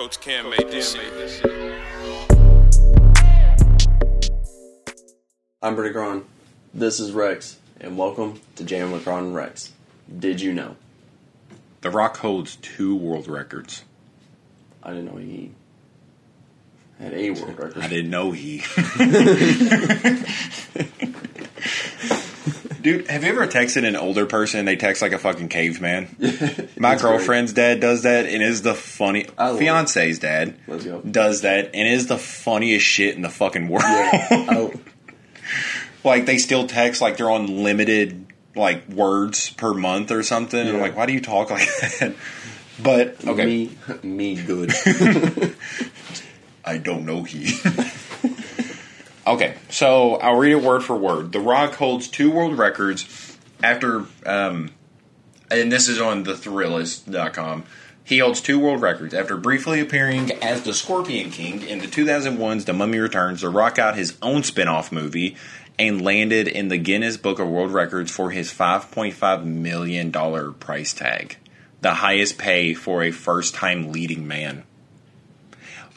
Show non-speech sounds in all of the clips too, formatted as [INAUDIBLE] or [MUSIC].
Coach Cam made this shit. I'm Brittany Cron. This is Rex, and welcome to Jam with Cron and Rex. Did you know? The Rock holds two world records. I didn't know he had a world [LAUGHS] record. I didn't know he. [LAUGHS] [LAUGHS] Dude, have you ever texted an older person and they text like a fucking caveman? [LAUGHS] My girlfriend's dad does that and is the funny love it. fiance's dad Let's go. does that and is the funniest shit in the fucking world. Oh, [LAUGHS] like they still text like they're on limited like words per month or something. And I'm like, why do you talk like [LAUGHS] that? But okay, me, me good. I don't know he. Okay, so I'll read it word for word. The Rock holds two world records after, um, and this is on thethrillist.com. He holds two world records after briefly appearing as the Scorpion King in the 2001's The Mummy Returns. The Rock got his own spin off movie and landed in the Guinness Book of World Records for his $5.5 million price tag, the highest pay for a first time leading man.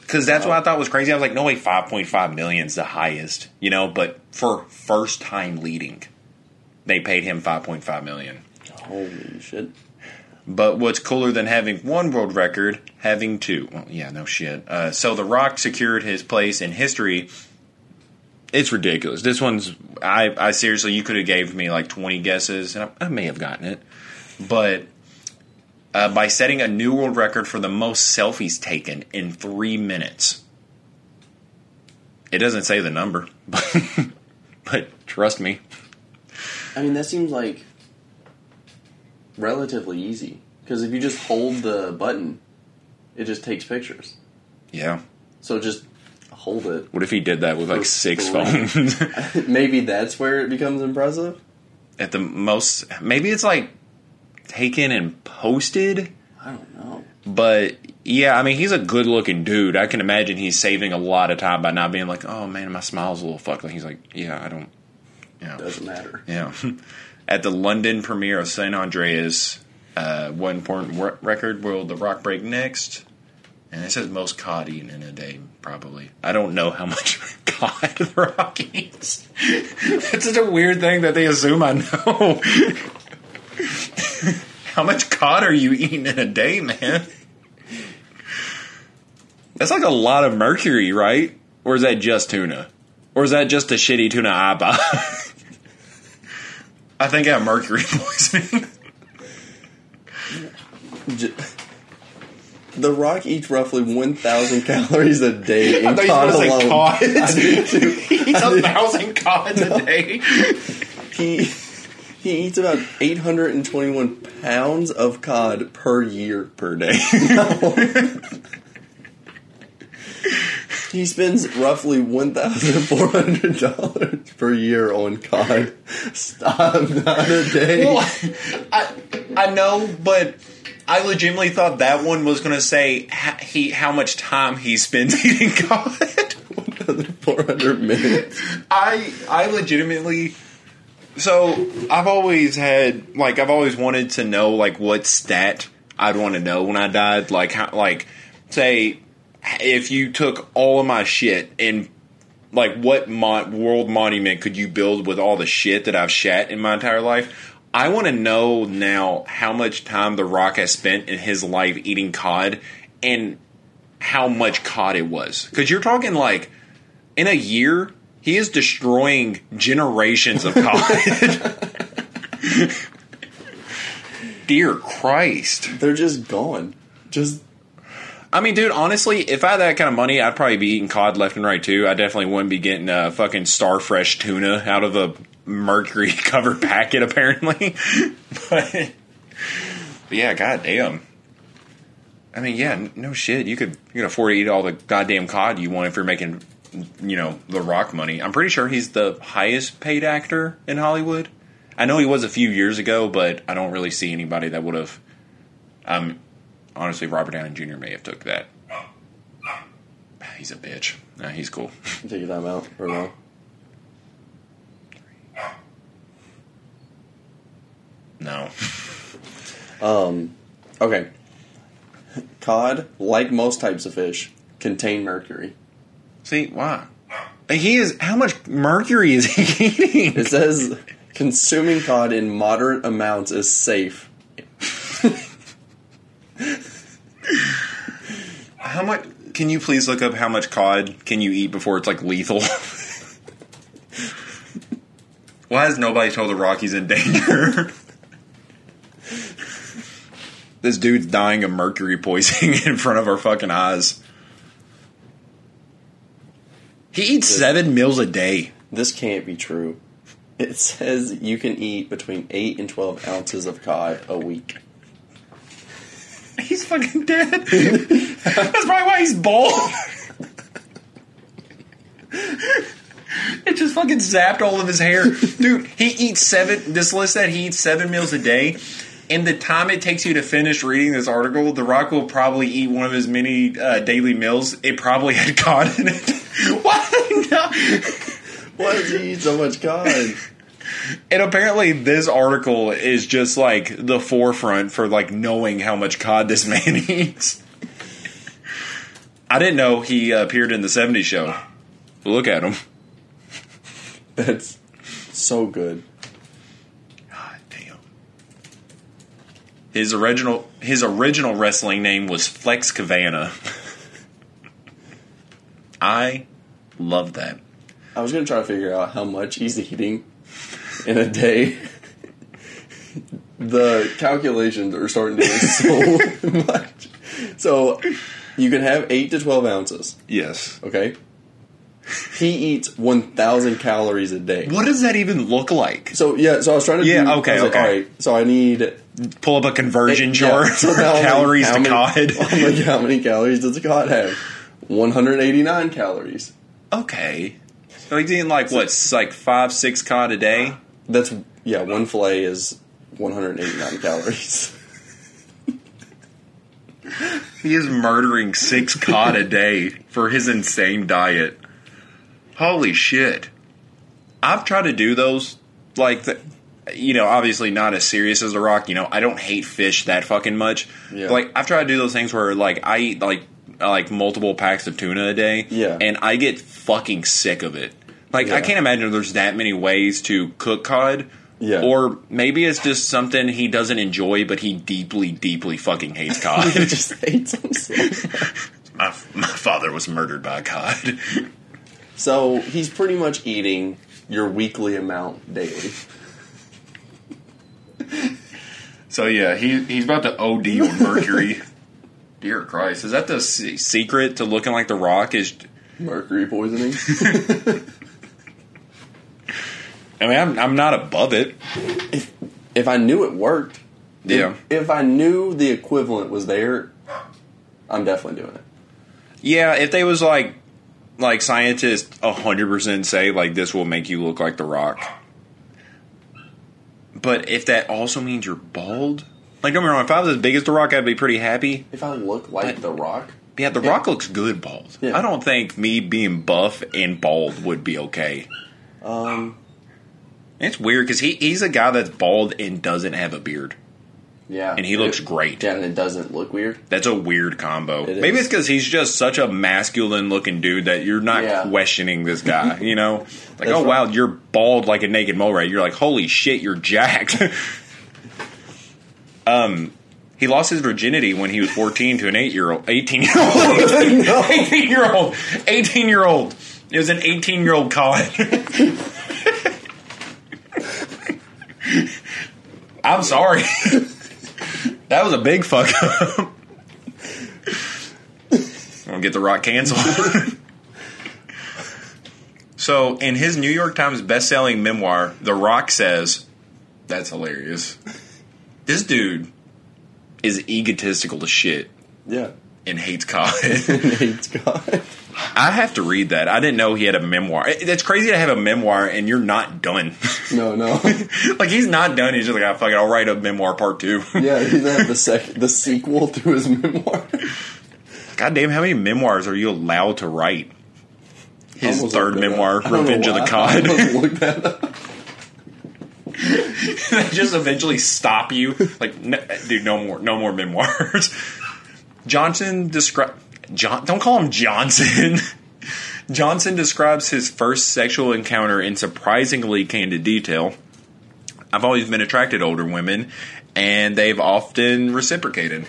Because that's what I thought was crazy. I was like, no way, 5.5 million is the highest, you know, but for first time leading, they paid him 5.5 million. Holy shit. But what's cooler than having one world record, having two? Well, yeah, no shit. Uh, so The Rock secured his place in history. It's ridiculous. This one's, I, I seriously, you could have gave me like 20 guesses, and I, I may have gotten it. But uh, by setting a new world record for the most selfies taken in three minutes. It doesn't say the number, [LAUGHS] but, but trust me. I mean, that seems like relatively easy. Because if you just hold the button, it just takes pictures. Yeah. So just hold it. What if he did that with like six phones? [LAUGHS] Maybe that's where it becomes impressive. At the most, maybe it's like taken and posted. I don't know. But yeah, I mean, he's a good looking dude. I can imagine he's saving a lot of time by not being like, oh man, my smile's a little fucked. Like he's like, yeah, I don't, yeah, Doesn't matter. yeah. [LAUGHS] At the London premiere of San Andreas, uh, one important record will The Rock break next? And it says most cod eaten in a day, probably. I don't know how [LAUGHS] much cod The Rock eats. [LAUGHS] It's such a weird thing that they assume I know. [LAUGHS] how much cod are you eating in a day, man? That's like a lot of mercury, right? Or is that just tuna? Or is that just a shitty tuna I buy? [LAUGHS] I think I have mercury [LAUGHS] poisoning. The Rock eats roughly 1,000 calories a day in I thought cod were going to say alone. cod. I did too. he eats I a did. thousand cods a day. He he eats about 821 pounds of cod per year. Per day. [LAUGHS] He spends roughly $1,400 per year on cod. Stop, not a day. well, I, I know, but I legitimately thought that one was going to say ha- he how much time he spends [LAUGHS] eating cod. [LAUGHS] 400 minutes. I I legitimately so I've always had like I've always wanted to know like what stat I'd want to know when I died. Like how like say if you took all of my shit and like what world monument could you build with all the shit that I've shat in my entire life? I want to know now how much time the rock has spent in his life eating cod and how much cod it was. Cuz you're talking like in a year, he is destroying generations of cod. [LAUGHS] Dear Christ. They're just gone. Just I mean, dude, honestly, if I had that kind of money, I'd probably be eating cod left and right too. I definitely wouldn't be getting uh, fucking starfresh tuna out of a mercury [LAUGHS] covered packet, apparently. [LAUGHS] but, but yeah, goddamn. I mean, yeah, no shit. You could you can afford to eat all the goddamn cod you want if you're making, you know, the Rock money. I'm pretty sure he's the highest paid actor in Hollywood. I know he was a few years ago, but I don't really see anybody that would have. Um, honestly, Robert Downey Jr. may have took that. [SIGHS] He's a bitch. Nah, he's cool. [LAUGHS] take your time out or no. No. [LAUGHS] Um, okay. [LAUGHS] cod, like most types of fish, contain mercury. See why? He is. How much mercury is he eating? It says consuming cod in moderate amounts is safe. How much? Can you please look up how much cod can you eat before it's like lethal? Why has nobody told the Rock he's in danger? this dude's dying of mercury poisoning [LAUGHS] in front of our fucking eyes. He eats seven meals a day. This can't be true. It says you can eat between 8 and 12 ounces of cod a week. He's fucking dead. That's probably why he's bald. it just fucking zapped all of his hair. Dude, he eats seven, this list said he eats seven meals a day. In the time it takes you to finish reading this article, The Rock will probably eat one of his many uh, daily meals. It probably [LAUGHS] had cod in it. [LAUGHS] what? No. Why does he eat so much cod? And apparently, this article is just like the forefront for like knowing how much cod this [LAUGHS] man eats. I didn't know he uh, appeared in the '70s show. Look at him. That's so good. God damn. His original his original wrestling name was Flex Kavana. I love that. I was gonna try to figure out how much he's eating in a day. the calculations are starting to get so [LAUGHS] much. So you can have eight to twelve ounces. Yes. Okay. He eats one thousand calories a day. What does that even look like? So yeah, so I was trying to Yeah, do, okay, I was like, okay. all right, so I need Pull up a conversion Yeah, chart so for now I'm calories how to many- cod. I'm like, how many calories does a cod have? One hundred eighty nine calories. okay. So he's eating like what, s- like five, six cod a day? That's yeah, one fillet is one hundred eighty nine calories. [LAUGHS] He is murdering six cod a day for his insane diet. Holy shit. I've tried to do those, like, the, you know, obviously not as serious as The Rock. You know, I don't hate fish that fucking much. Yeah. Like, I've tried to do those things where, like, I eat, like, like multiple packs of tuna a day. Yeah. And I get fucking sick of it. Like, I can't imagine there's that many ways to cook cod. Yeah. Or maybe it's just something he doesn't enjoy, but he deeply, deeply fucking hates cod. [LAUGHS] he just hates much. [LAUGHS] my, my father was murdered by a cod. So he's pretty much eating your weekly amount daily. So yeah, he he's about to OD on [LAUGHS] mercury. Dear Christ, is that the se- secret to looking like the Rock? Is Mercury poisoning. [LAUGHS] [LAUGHS] I mean, I'm I'm not above it. if if I knew it worked, Yeah, If, if I knew the equivalent was there, I'm definitely doing it. yeah. If they was like like scientists hundred percent say like this will make you look like the Rock, but if that also means you're bald, like don't get me wrong, if I was as big as the Rock, I'd be pretty happy. If I look like The Rock, Yeah, the Yeah. Rock looks good bald. Yeah. I don't think me being buff and bald would be okay. um, It's weird because he, he's a guy that's bald and doesn't have a beard. Yeah, And he looks great. Yeah, and it doesn't look weird. That's a weird combo. It Maybe is. it's because he's just such a masculine looking dude that you're not Yeah. questioning this guy. [LAUGHS] You know, like That's oh wow, you're bald like a naked mole rat. You're like holy shit, you're jacked. [LAUGHS] um, he lost his virginity when he was 14 to an eight year old, 18 year [LAUGHS] old, 18 year old, 18 year old. It was an 18 year old cod. I'm sorry. That was a big fuck up. I'm gonna get the rock canceled. so, in his New York Times best-selling memoir, The Rock says, "That's hilarious. This dude is egotistical to shit Yeah, and hates cod." [LAUGHS] hates God. I have to read that. I didn't know he had a memoir. It's crazy to have a memoir and you're not done. No, no. [LAUGHS] like he's not done. He's just like, "Ah, fuck it. I'll write a memoir part two. [LAUGHS] yeah, he's the sec- the sequel to his memoir. God damn, how many memoirs are you allowed to write? His third memoir, up. I don't know Revenge of the Cod. [LAUGHS] almost that up. they just eventually stop you. Like, no, dude, no more, no more memoirs. Johnson describe John. Don't call him Johnson. [LAUGHS] Johnson describes his first sexual encounter in surprisingly candid detail. I've always been attracted to older women, and they've often reciprocated.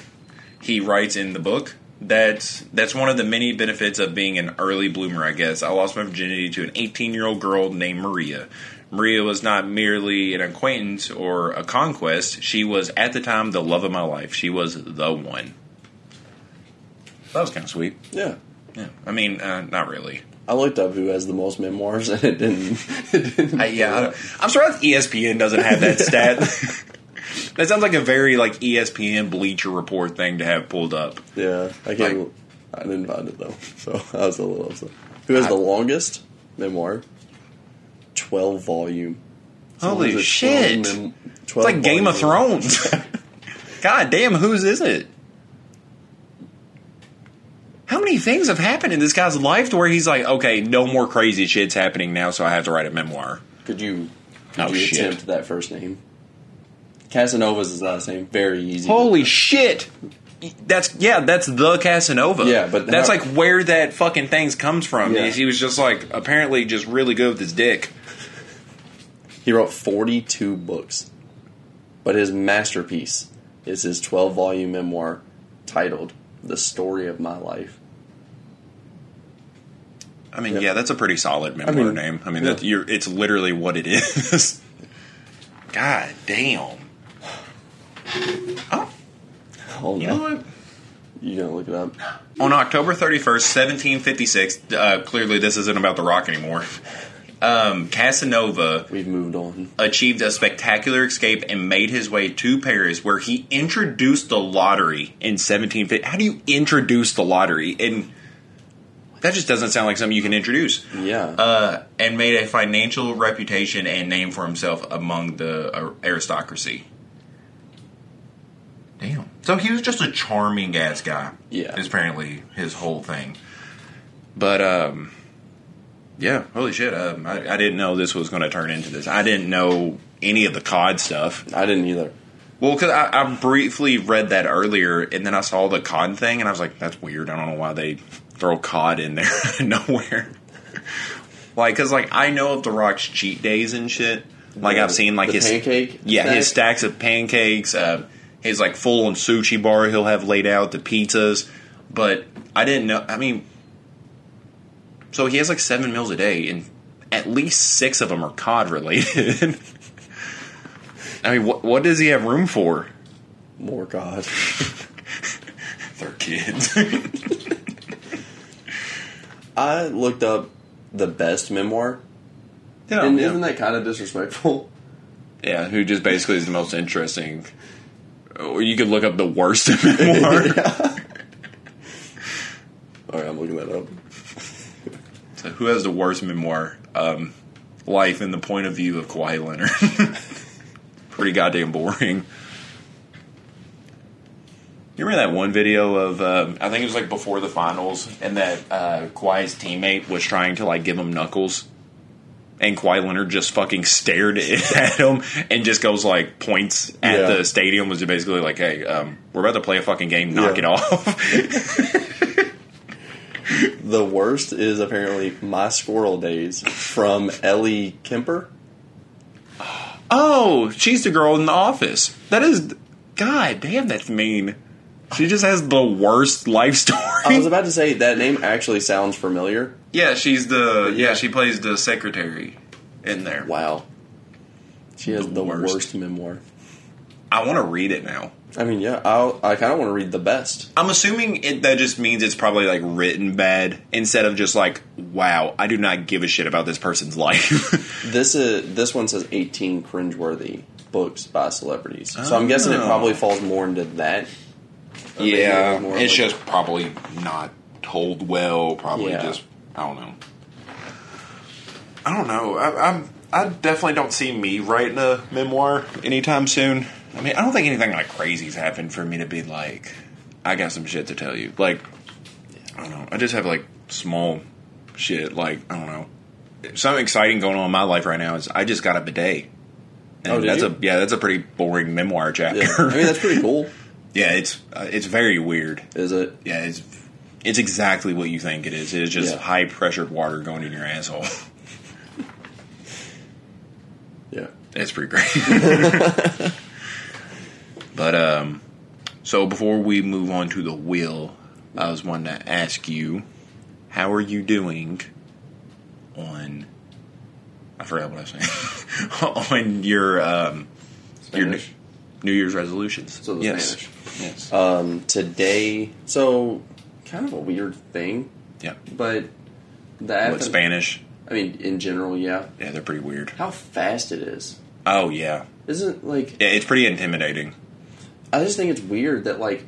He writes in the book that that's one of the many benefits of being an early bloomer. I guess I lost my virginity to an 18 year old girl named Maria. Maria was not merely an acquaintance or a conquest; she was at the time the love of my life. She was the one. That was kind of sweet. Yeah. Yeah, I mean, uh, not really. I looked up who has the most memoirs, [LAUGHS] and it didn't. It didn't I, yeah, I'm surprised ESPN doesn't have that stat. [LAUGHS] that sounds like a very like ESPN Bleacher Report thing to have pulled up. Yeah, I can't. I didn't find it though, so [LAUGHS] I was a little upset. Who has I- the longest memoir? Twelve volume. Holy Someone has shit! 12 mem- It's 12 like Game of. Thrones. God damn, whose is it? How many things have happened in this guy's life to where he's like, okay, no more crazy shit's happening now, so I have to write a memoir. Could you? Could Oh, you shit. attempt that first name? Casanova's his last name. Very easy. Holy shit! That's yeah, that's the Casanova. Yeah, but that's how- like where that fucking things comes from. Yeah. He was just like apparently just really good with his dick. He wrote 42 books, but his masterpiece is his 12 volume memoir titled "The Story of My Life." I mean, Yeah. yeah, that's a pretty solid memoir mean, name. I mean, yeah. that you're, it's literally what it is. [LAUGHS] God damn. Oh, Oh you no, know what? you gonna look it up? On October 31st, 1756, uh, clearly this isn't about The Rock anymore. Um, Casanova We've moved on. achieved a spectacular escape and made his way to Paris, where he introduced the lottery in 1750. How do you introduce the lottery? And that just doesn't sound like something you can introduce. Yeah, Uh, and made a financial reputation and name for himself among the uh, aristocracy. Damn. So he was just a charming ass guy. Yeah. Is apparently his whole thing. But um, yeah, holy shit! Um, I, I didn't know this was going to turn into this. I didn't know any of the COD stuff. I didn't either. Well, because I, I briefly read that earlier, and then I saw the COD thing, and I was like, "That's weird. I don't know why they throw COD in there [LAUGHS] nowhere." like, because like I know of the Rock's cheat days and shit. Like I've seen like the his pancake yeah, his stacks of pancakes, uh, his like full on sushi bar he'll have laid out, the pizzas. But I didn't know. I mean, so he has like seven meals a day, and at least six of them are COD related. [LAUGHS] I mean, what what does he have room for? More cod. [LAUGHS] They're kids. [LAUGHS] I looked up the best memoir, yeah, and yeah. isn't that kind of disrespectful? Yeah, who just basically is the most interesting. Or you could look up the worst memoir. All right, I'm looking that up. Who has the worst memoir? Um, life in the point of view of Kawhi Leonard. [LAUGHS] Pretty goddamn boring. You remember that one video of um, I think it was like before the finals, and that uh, Kawhi's teammate was trying to like give him knuckles, and Kawhi Leonard just fucking stared [LAUGHS] at him and just goes like points at Yeah. the stadium was basically like, "Hey, um, we're about to play a fucking game. Knock Yeah. it off." [LAUGHS] The worst is apparently My Squirrel Days from Ellie Kemper. Oh, she's the girl in the office. That is, God damn, that's mean. She just has the worst life [LAUGHS] story. I was about to say that name actually sounds familiar. yeah, she's the Yeah. She plays the secretary in there. Wow. She has The the, worst. worst. memoir. I want to read it now. I mean, yeah, I'll, I kind of want to read the best. I'm assuming it, that just means it's probably like written bad instead of just like, wow, I do not give a shit about this person's [LAUGHS] life. This is this one says 18 cringeworthy books by celebrities. So I'm guessing it Oh. probably falls more into that. Yeah, it it's like- just probably not told well. Probably Yeah. just I don't know. I don't know. I, I'm I definitely don't see me writing a memoir anytime soon. I mean, I don't think anything like crazy's happened for me to be like, I got some shit to tell you. Like, I don't know. I just have like small shit. Like I don't know. Something exciting going on in my life right now is I just got a bidet. And Oh, that's you? a yeah, that's a pretty boring memoir chapter. Yeah. I mean, that's pretty cool. [LAUGHS] Yeah, it's uh, it's very weird. Is it? Yeah, it's it's exactly what you think it is. It is just Yeah. high pressured water going in your asshole. [LAUGHS] Yeah. It's pretty great. [LAUGHS] but um, so before we move on to the wheel, I was wanting to ask you, how are you doing on? I forgot what I was saying. [LAUGHS] on your um, your new, Spanish. New Year's resolutions. So the yes. Spanish. Yes. Um, today, so kind of a weird thing, yeah. but the app. What Spanish? I mean, in general, yeah. Yeah, they're pretty weird. How fast it is. Oh yeah, Isn't like yeah. It's pretty intimidating. I just think it's weird that like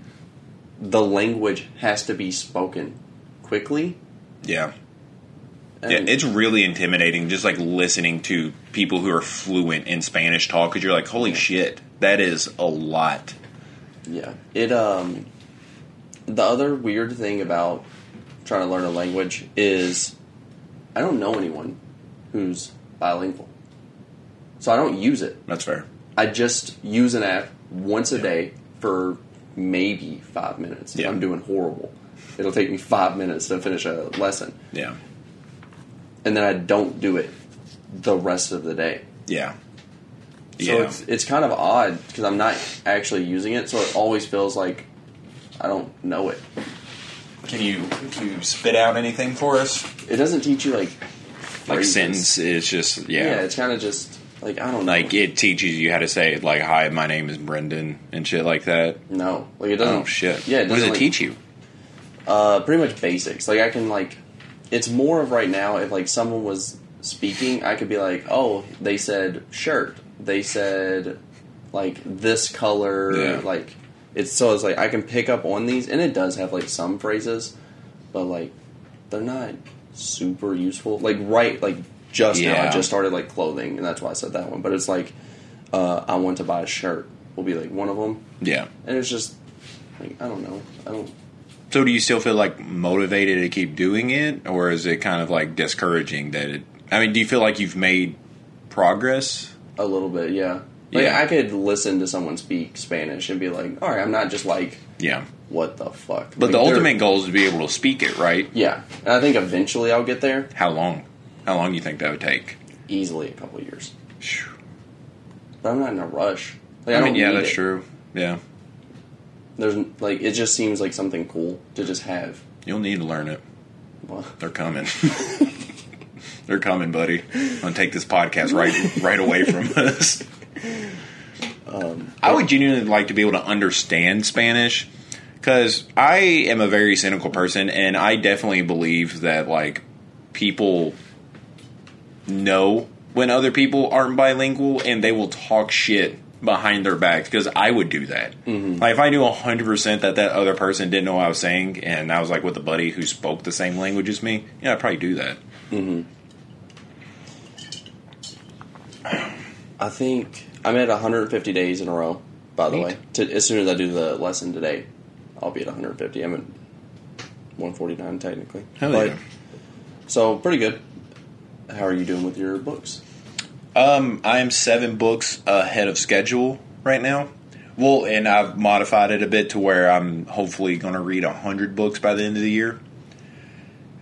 the language has to be spoken quickly. Yeah. And Yeah, it's really intimidating just like listening to people who are fluent in Spanish talk because you're like, holy shit, that is a lot. yeah. It um the other weird thing about trying to learn a language is I don't know anyone who's bilingual. So I don't use it. That's fair. I just use an app once a day for maybe five minutes. Yeah. I'm doing horrible. It'll take me five minutes to finish a lesson. Yeah. And then I don't do it the rest of the day. Yeah. So yeah. it's it's kind of odd because I'm not actually using it, so it always feels like I don't know it. Can you can you spit out anything for us? It doesn't teach you like Like phrases. sentence it's just Yeah, yeah. it's kind of just like I don't know. like it teaches you how to say like hi, my name is Brendan and shit like that. no, like it doesn't. Oh shit. Yeah, it what does it like, teach you? Uh, pretty much basics. Like I can like, it's more of right now. If like someone was speaking, I could be like, oh, they said shirt. They said like this color. Yeah. Like it's so it's like I can pick up on these, and it does have like some phrases, but like they're not super useful. Like right, like just now I just started like clothing, and that's why I said that one. But it's like uh, I want to buy a shirt. Will be like one of them, Yeah. and it's just like I don't know. I don't. So do you still feel like motivated to keep doing it, or is it kind of like discouraging that it? I mean, do you feel like you've made progress? A little bit, yeah. Like Yeah. I could listen to someone speak Spanish and be like, "All right, I'm not just like, Yeah, what the fuck." but Like, the ultimate goal is to be able to speak it, right? yeah. And I think eventually I'll get there. How long? How long do you think that would take? Easily a couple years, Phew. but I'm not in a rush. Like, I, I don't mean, yeah, that's it. true. Yeah, There's like it just seems like something cool to just have. you'll need to learn it. Well, They're coming. [LAUGHS] They're coming, buddy. I'm gonna take this podcast right [LAUGHS] right away from us. Um, I would genuinely like to be able to understand Spanish because I am a very cynical person, and I definitely believe that like people know when other people aren't bilingual, and they will talk shit behind their backs because I would do that. Mm-hmm. Like if I knew hundred percent that that other person didn't know what I was saying, and I was like with a buddy who spoke the same language as me, yeah, I'd probably do that. Mm-hmm. I think I'm at 150 days in a row. By the Neat. way, to, as soon as I do the lesson today, I'll be at 150. I'm at 149 technically. Hell But- yeah. So pretty good. How are you doing with your books? Um, I am seven books ahead of schedule right now. Well, and I've modified it a bit to where I'm hopefully going to read hundred books by the end of the year.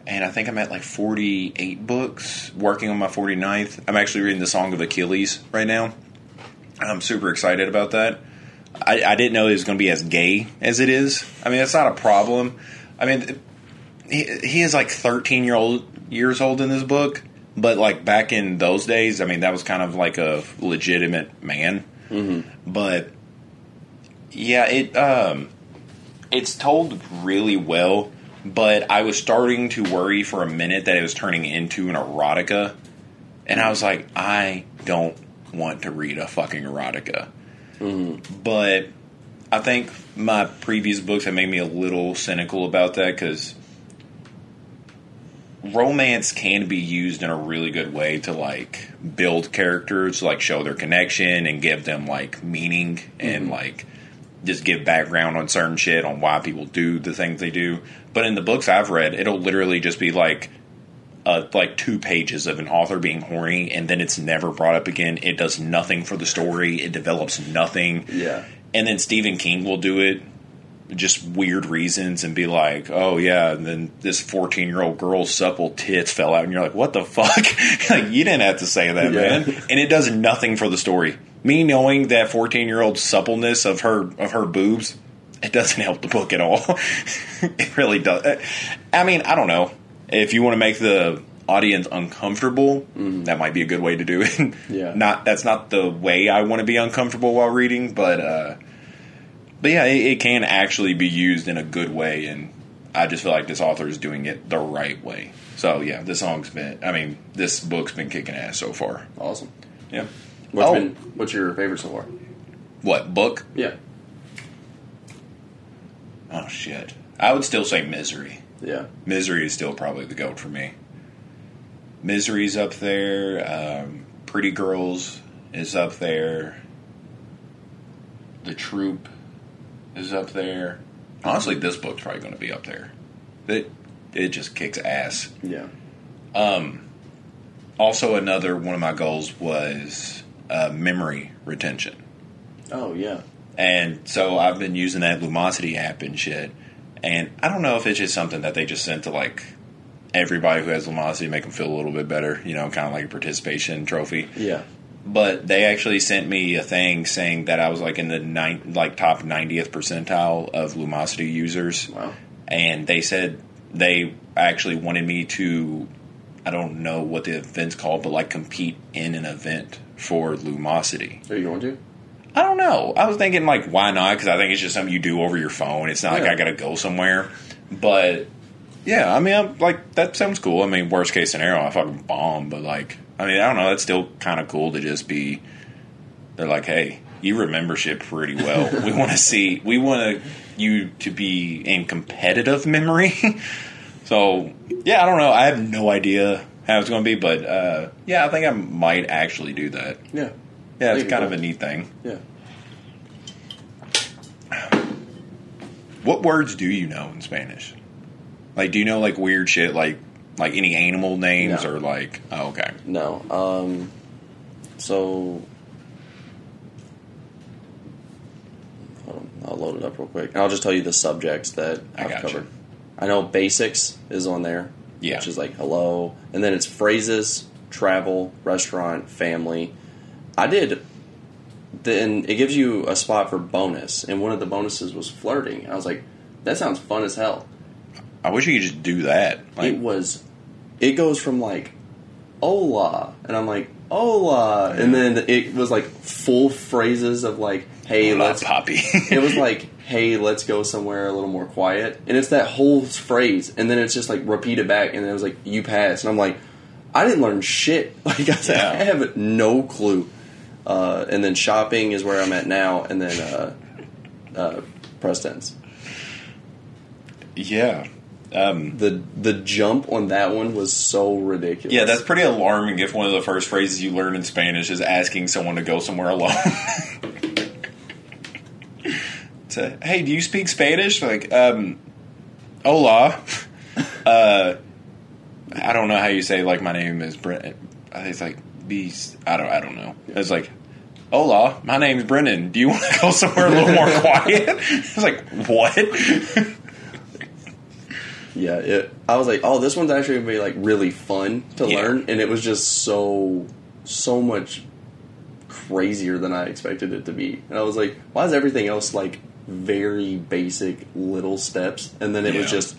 And I think I'm at like 48 books, working on my 49th. I'm actually reading the Song of Achilles right now. I'm super excited about that. I, I didn't know it was going to be as gay as it is. I mean, that's not a problem. I mean, he, he is like 13 year old years old in this book, but like back in those days, I mean, that was kind of like a legitimate man. Mm-hmm. But yeah, it um, it's told really well. But I was starting to worry for a minute that it was turning into an erotica, and I was like, I don't want to read a fucking erotica. But I think my previous books have made me a little cynical about that because romance can be used in a really good way to like build characters, like show their connection and give them like meaning and like just give background on certain shit on why people do the things they do. But in the books I've read, it'll literally just be like uh, like two pages of an author being horny, and then it's never brought up again. It does nothing for the story. It develops nothing. Yeah. And then Stephen King will do it just weird reasons and be like, oh yeah, and then this 14 year old girl's supple tits fell out, and you're like, what the fuck? [LAUGHS] like, you didn't have to say that, Yeah. man. And it does nothing for the story. Me knowing that 14 year old suppleness of her of her boobs, it doesn't help the book at all. [LAUGHS] it really does. I mean, I don't know if you want to make the audience uncomfortable, that might be a good way to do it. [LAUGHS] Yeah. not that's not the way I want to be uncomfortable while reading, but uh, but yeah, it, it can actually be used in a good way, and I just feel like this author is doing it the right way. So yeah, this song's been, I mean, this book's been kicking ass so far. Awesome. Yeah. What's Oh. been what's your favorite so far? What book? Yeah. Oh shit, I would still say Misery. Yeah. Misery is still probably the goat for me. Misery's up there. Um, Pretty Girls is up there. The Troop is up there. Honestly, this book's probably going to be up there. It it just kicks ass. Yeah. Um, also, another one of my goals was uh, memory retention. Oh yeah. And so I've been using that Lumosity app and shit. And I don't know if it's just something that they just sent to like everybody who has Lumosity, to make them feel a little bit better, you know, kind of like a participation trophy. Yeah. But they actually sent me a thing saying that I was like in the nine, like top 90th percentile of Lumosity users. Wow. And they said they actually wanted me to, I don't know what the event's called, but like compete in an event for Lumosity. Are you going to? I don't know. I was thinking like, why not? Because I think it's just something you do over your phone. It's not like I got to go somewhere. But yeah, I mean, I'm, like that sounds cool. I mean, worst case scenario, I fucking bomb. But like, I mean, I don't know. It's still kind of cool to just be. They're like, hey, you remember shit pretty well. we [LAUGHS] want to see. We want you to be in competitive memory. [LAUGHS] so yeah, I don't know. I have no idea how it's going to be, but uh, yeah, I think I might actually do that. Yeah. Yeah, it's kind of a neat thing. Yeah. What words do you know in Spanish? Like, do you know like weird shit, like like any animal names No. or like? Oh, okay. No. Um. So. I'll load it up real quick. And I'll just tell you the subjects that I I've covered. I know basics is on there. Yeah. Which is like hello, and then it's phrases, travel, restaurant, family. I did. Then it gives you a spot for bonus, and one of the bonuses was flirting. I was like, that sounds fun as hell. I wish you could just do that. Like, it was it goes from like hola and i'm like hola and then it was like full phrases of like hey hola, let's Poppy. [LAUGHS] it was like hey let's go somewhere a little more quiet and it's that whole phrase and then it's just like repeated back and then it was like you pass and i'm like i didn't learn shit [LAUGHS] like i said i have no clue uh, and then shopping is where i'm at now and then uh, uh, press tense yeah. Um, the the jump on that one was so ridiculous yeah, that's pretty alarming if one of the first phrases you learn in Spanish is asking someone to go somewhere alone. [LAUGHS] to, hey, do you speak Spanish? Like, um, hola. [LAUGHS] Uh, I don't know how you say like my name is Brent. I think it's like Beast. I don't. I don't know. It's like, hola, my name's Brendan. Do you want to go somewhere a little more [LAUGHS] quiet? It's like what? Yeah, it, I was like, oh, this one's actually gonna be like really fun to Yeah. learn, and it was just so so much crazier than I expected it to be. And I was like, why is everything else like very basic little steps, and then it was just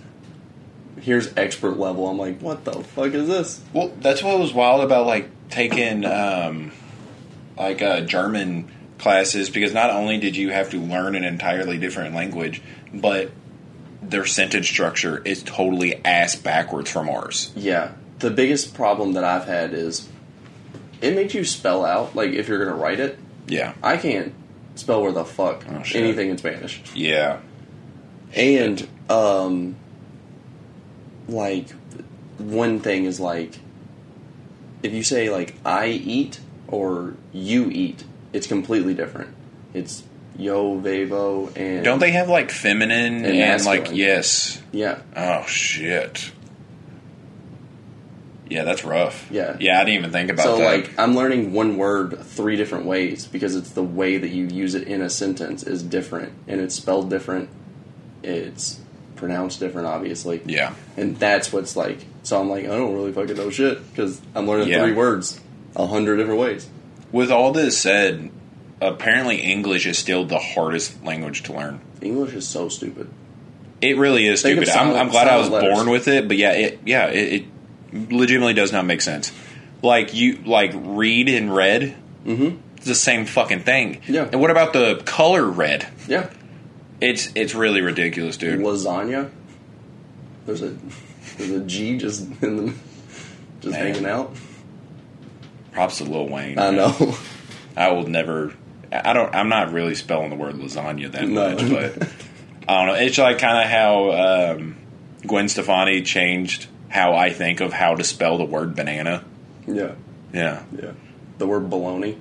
here's expert level. I'm like, what the fuck is this? Well, that's what was wild about like taking um, like uh, German classes because not only did you have to learn an entirely different language, but their sentence structure is totally ass backwards from ours. Yeah, the biggest problem that I've had is it makes you spell out like if you're gonna write it. Yeah, I can't spell where the fuck Oh, anything in Spanish. yeah, And um like one thing is like if you say like I eat or you eat, it's completely different. It's yo vavo and don't they have like feminine and, And like yes? Yeah. Oh shit. Yeah, that's rough. Yeah. yeah. I didn't even think about So that. like I'm learning one word three different ways because it's the way that you use it in a sentence is different and it's spelled different it's pronounced different, obviously. Yeah. And that's what's like. So I'm like, I don't really fucking know shit because I'm learning Yeah. three words a hundred different ways. With all this said, apparently English is still the hardest language to learn. English is so stupid. It really is Think stupid. I'm, I'm glad I was letters. born with it, but yeah, it yeah it, it legitimately does not make sense. Like you like read and red, Mm-hmm. it's the same fucking thing. Yeah. And what about the color red? Yeah. It's it's really ridiculous, dude. Lasagna. There's a there's a G just in the just Man. hanging out. Props to Lil Wayne. I know. I will never. I don't. I'm not really spelling the word lasagna that No. much, but I don't know. It's like kind of how um, Gwen Stefani changed how I think of how to spell the word banana. yeah. Yeah, Yeah. The word baloney.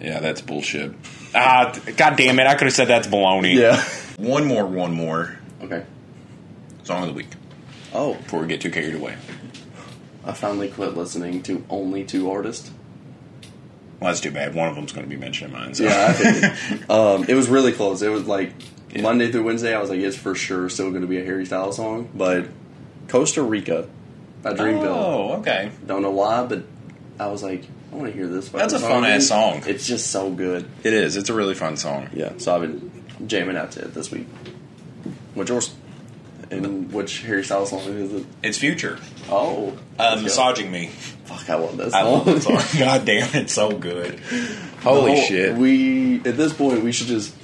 yeah, that's bullshit. Ah, god damn it! I could have said that's baloney. Yeah. One more, one more Okay. song of the week Oh, before we get too carried away. I finally quit listening to only two artists. Well, that's too bad. One of them's going to be mentioned in mine. So. Yeah, I figured. [LAUGHS] um, it was really close. It was like Yeah. Monday through Wednesday. I was like, it's for sure still going to be a Harry Styles song. But Costa Rica by Dreamville. Oh, okay. Don't know why, but I was like, I want to hear this. That's a fun-ass song. It's just so good. It is. It's a really fun song. Yeah, so I've been jamming out to it this week. What's yours? And which Harry Styles song is it? It's Future. Oh, Uh, let's go. massaging me. Fuck, I love that I song. love that song. [LAUGHS] God damn, it's so good. Holy whole- shit. We at this point we should just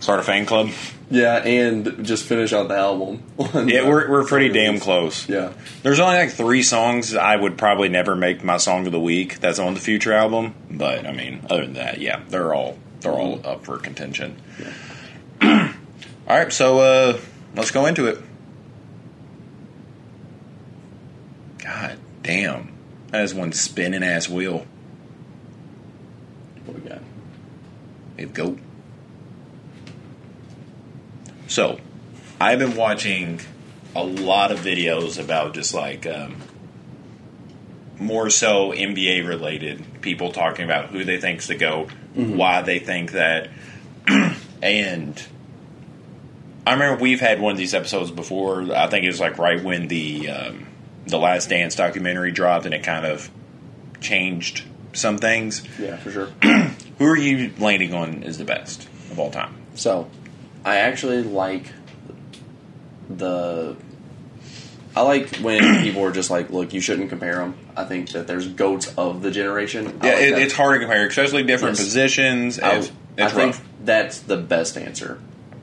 Start a fan club. yeah, and just finish out the album. [LAUGHS] Yeah, we're, we're pretty damn close. Yeah, There's only like three songs I would probably never make my song of the week. That's on the Future album. But I mean, other than that, yeah, they're all they're all up for contention. [CLEARS THROAT] all right, so uh, let's go into it. God damn, that is one spinning ass wheel. what we got? It go. So, I've been watching a lot of videos about just like um, more so NBA related people talking about who they think's to go, why they think that, [CLEARS THROAT] and I remember we've had one of these episodes before. I think it was like right when the um, the Last Dance documentary dropped, and it kind of changed some things. Yeah, for sure. [CLEARS THROAT] Who are you landing on is the best of all time? So, I actually like the. I like when [CLEARS THROAT] people are just like, "Look, you shouldn't compare them." I think that there's goats of the generation. I Yeah, like it, it's hard to compare, especially different Yes. positions. I, It's, I it's think that's the best answer,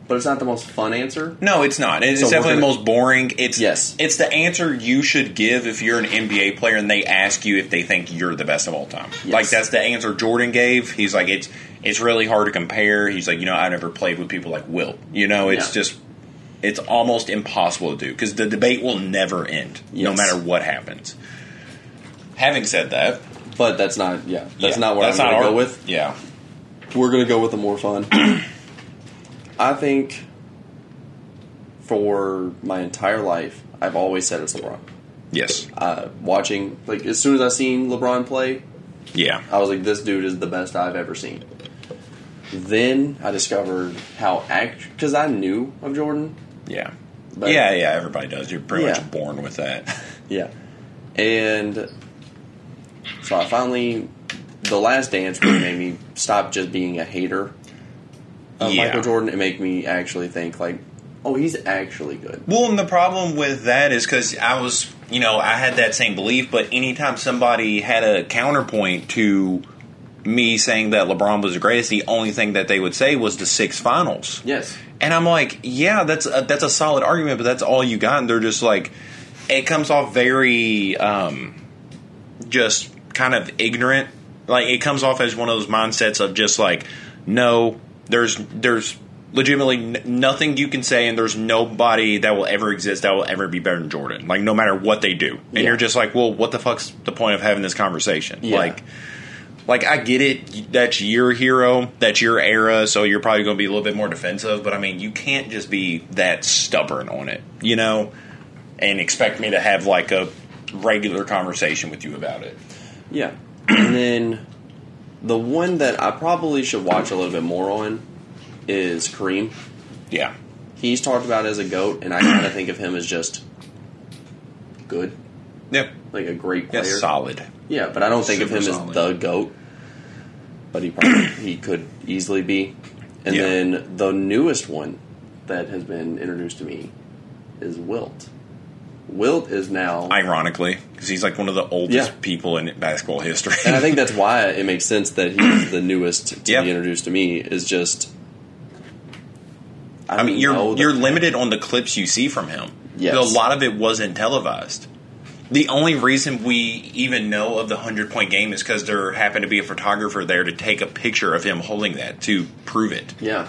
but it's not the most fun answer. No, it's not. It's So we're definitely the gonna- most boring. It's Yes. It's the answer you should give if you're an NBA player and they ask you if they think you're the best of all time. Like that's the answer Jordan gave. He's like it's it's really hard to compare. He's like you know I never played with people like Wilt. You know it's Yeah. just it's almost impossible to do because the debate will never end no Yes. matter what happens. Having said that, But that's not. Yeah, that's yeah, not what I'm going to our- go with. Yeah, We're going to go with the more fun. [CLEARS THROAT] I think for my entire life, I've always said it's LeBron. yes, Uh, watching, like, as soon as I seen LeBron play, yeah, I was like, this dude is the best I've ever seen. Then I discovered how act because I knew of Jordan. yeah. But yeah, yeah, everybody does. You're pretty Yeah. much born with that. [LAUGHS] Yeah. And so I finally, the last dance really made me stop just being a hater of Yeah. Michael Jordan and make me actually think, like, oh, he's actually good. Well, and the problem with that is because I was, you know, I had that same belief, but anytime somebody had a counterpoint to me saying that LeBron was the greatest, the only thing that they would say was the six finals. Yes. And I'm like, yeah, that's a, that's a solid argument, but that's all you got. And they're just like, it comes off very, um, just kind of ignorant. Like it comes off as one of those mindsets of just like, no, there's there's legitimately n- nothing you can say, and there's nobody that will ever exist that will ever be better than Jordan. Like no matter what they do, and Yeah. you're just like, well, what the fuck's the point of having this conversation? Yeah. Like. Like I get it, that's your hero, that's your era, so you're probably going to be a little bit more defensive. But I mean, you can't just be that stubborn on it, you know, and expect me to have like a regular conversation with you about it. Yeah. [CLEARS THROAT] and then the one that I probably should watch a little bit more on is Kareem. Yeah, he's talked about as a goat, and I kind of think of him as just good, Yeah, like a great player. yeah, solid. Yeah, but I don't think of him solid. as the goat. But he probably [CLEARS THROAT] he could easily be. And Yeah. then the newest one that has been introduced to me is Wilt. Wilt is now, Ironically, because he's like one of the oldest Yeah. people in basketball history. and I think that's [LAUGHS] why it makes sense that he's the newest to Yeah. be introduced to me. Is just, I mean, you're you're limited on the clips you see from him. Yes. a lot of it wasn't televised. The only reason we even know of the hundred point game is because there happened to be a photographer there to take a picture of him holding that to prove it. Yeah,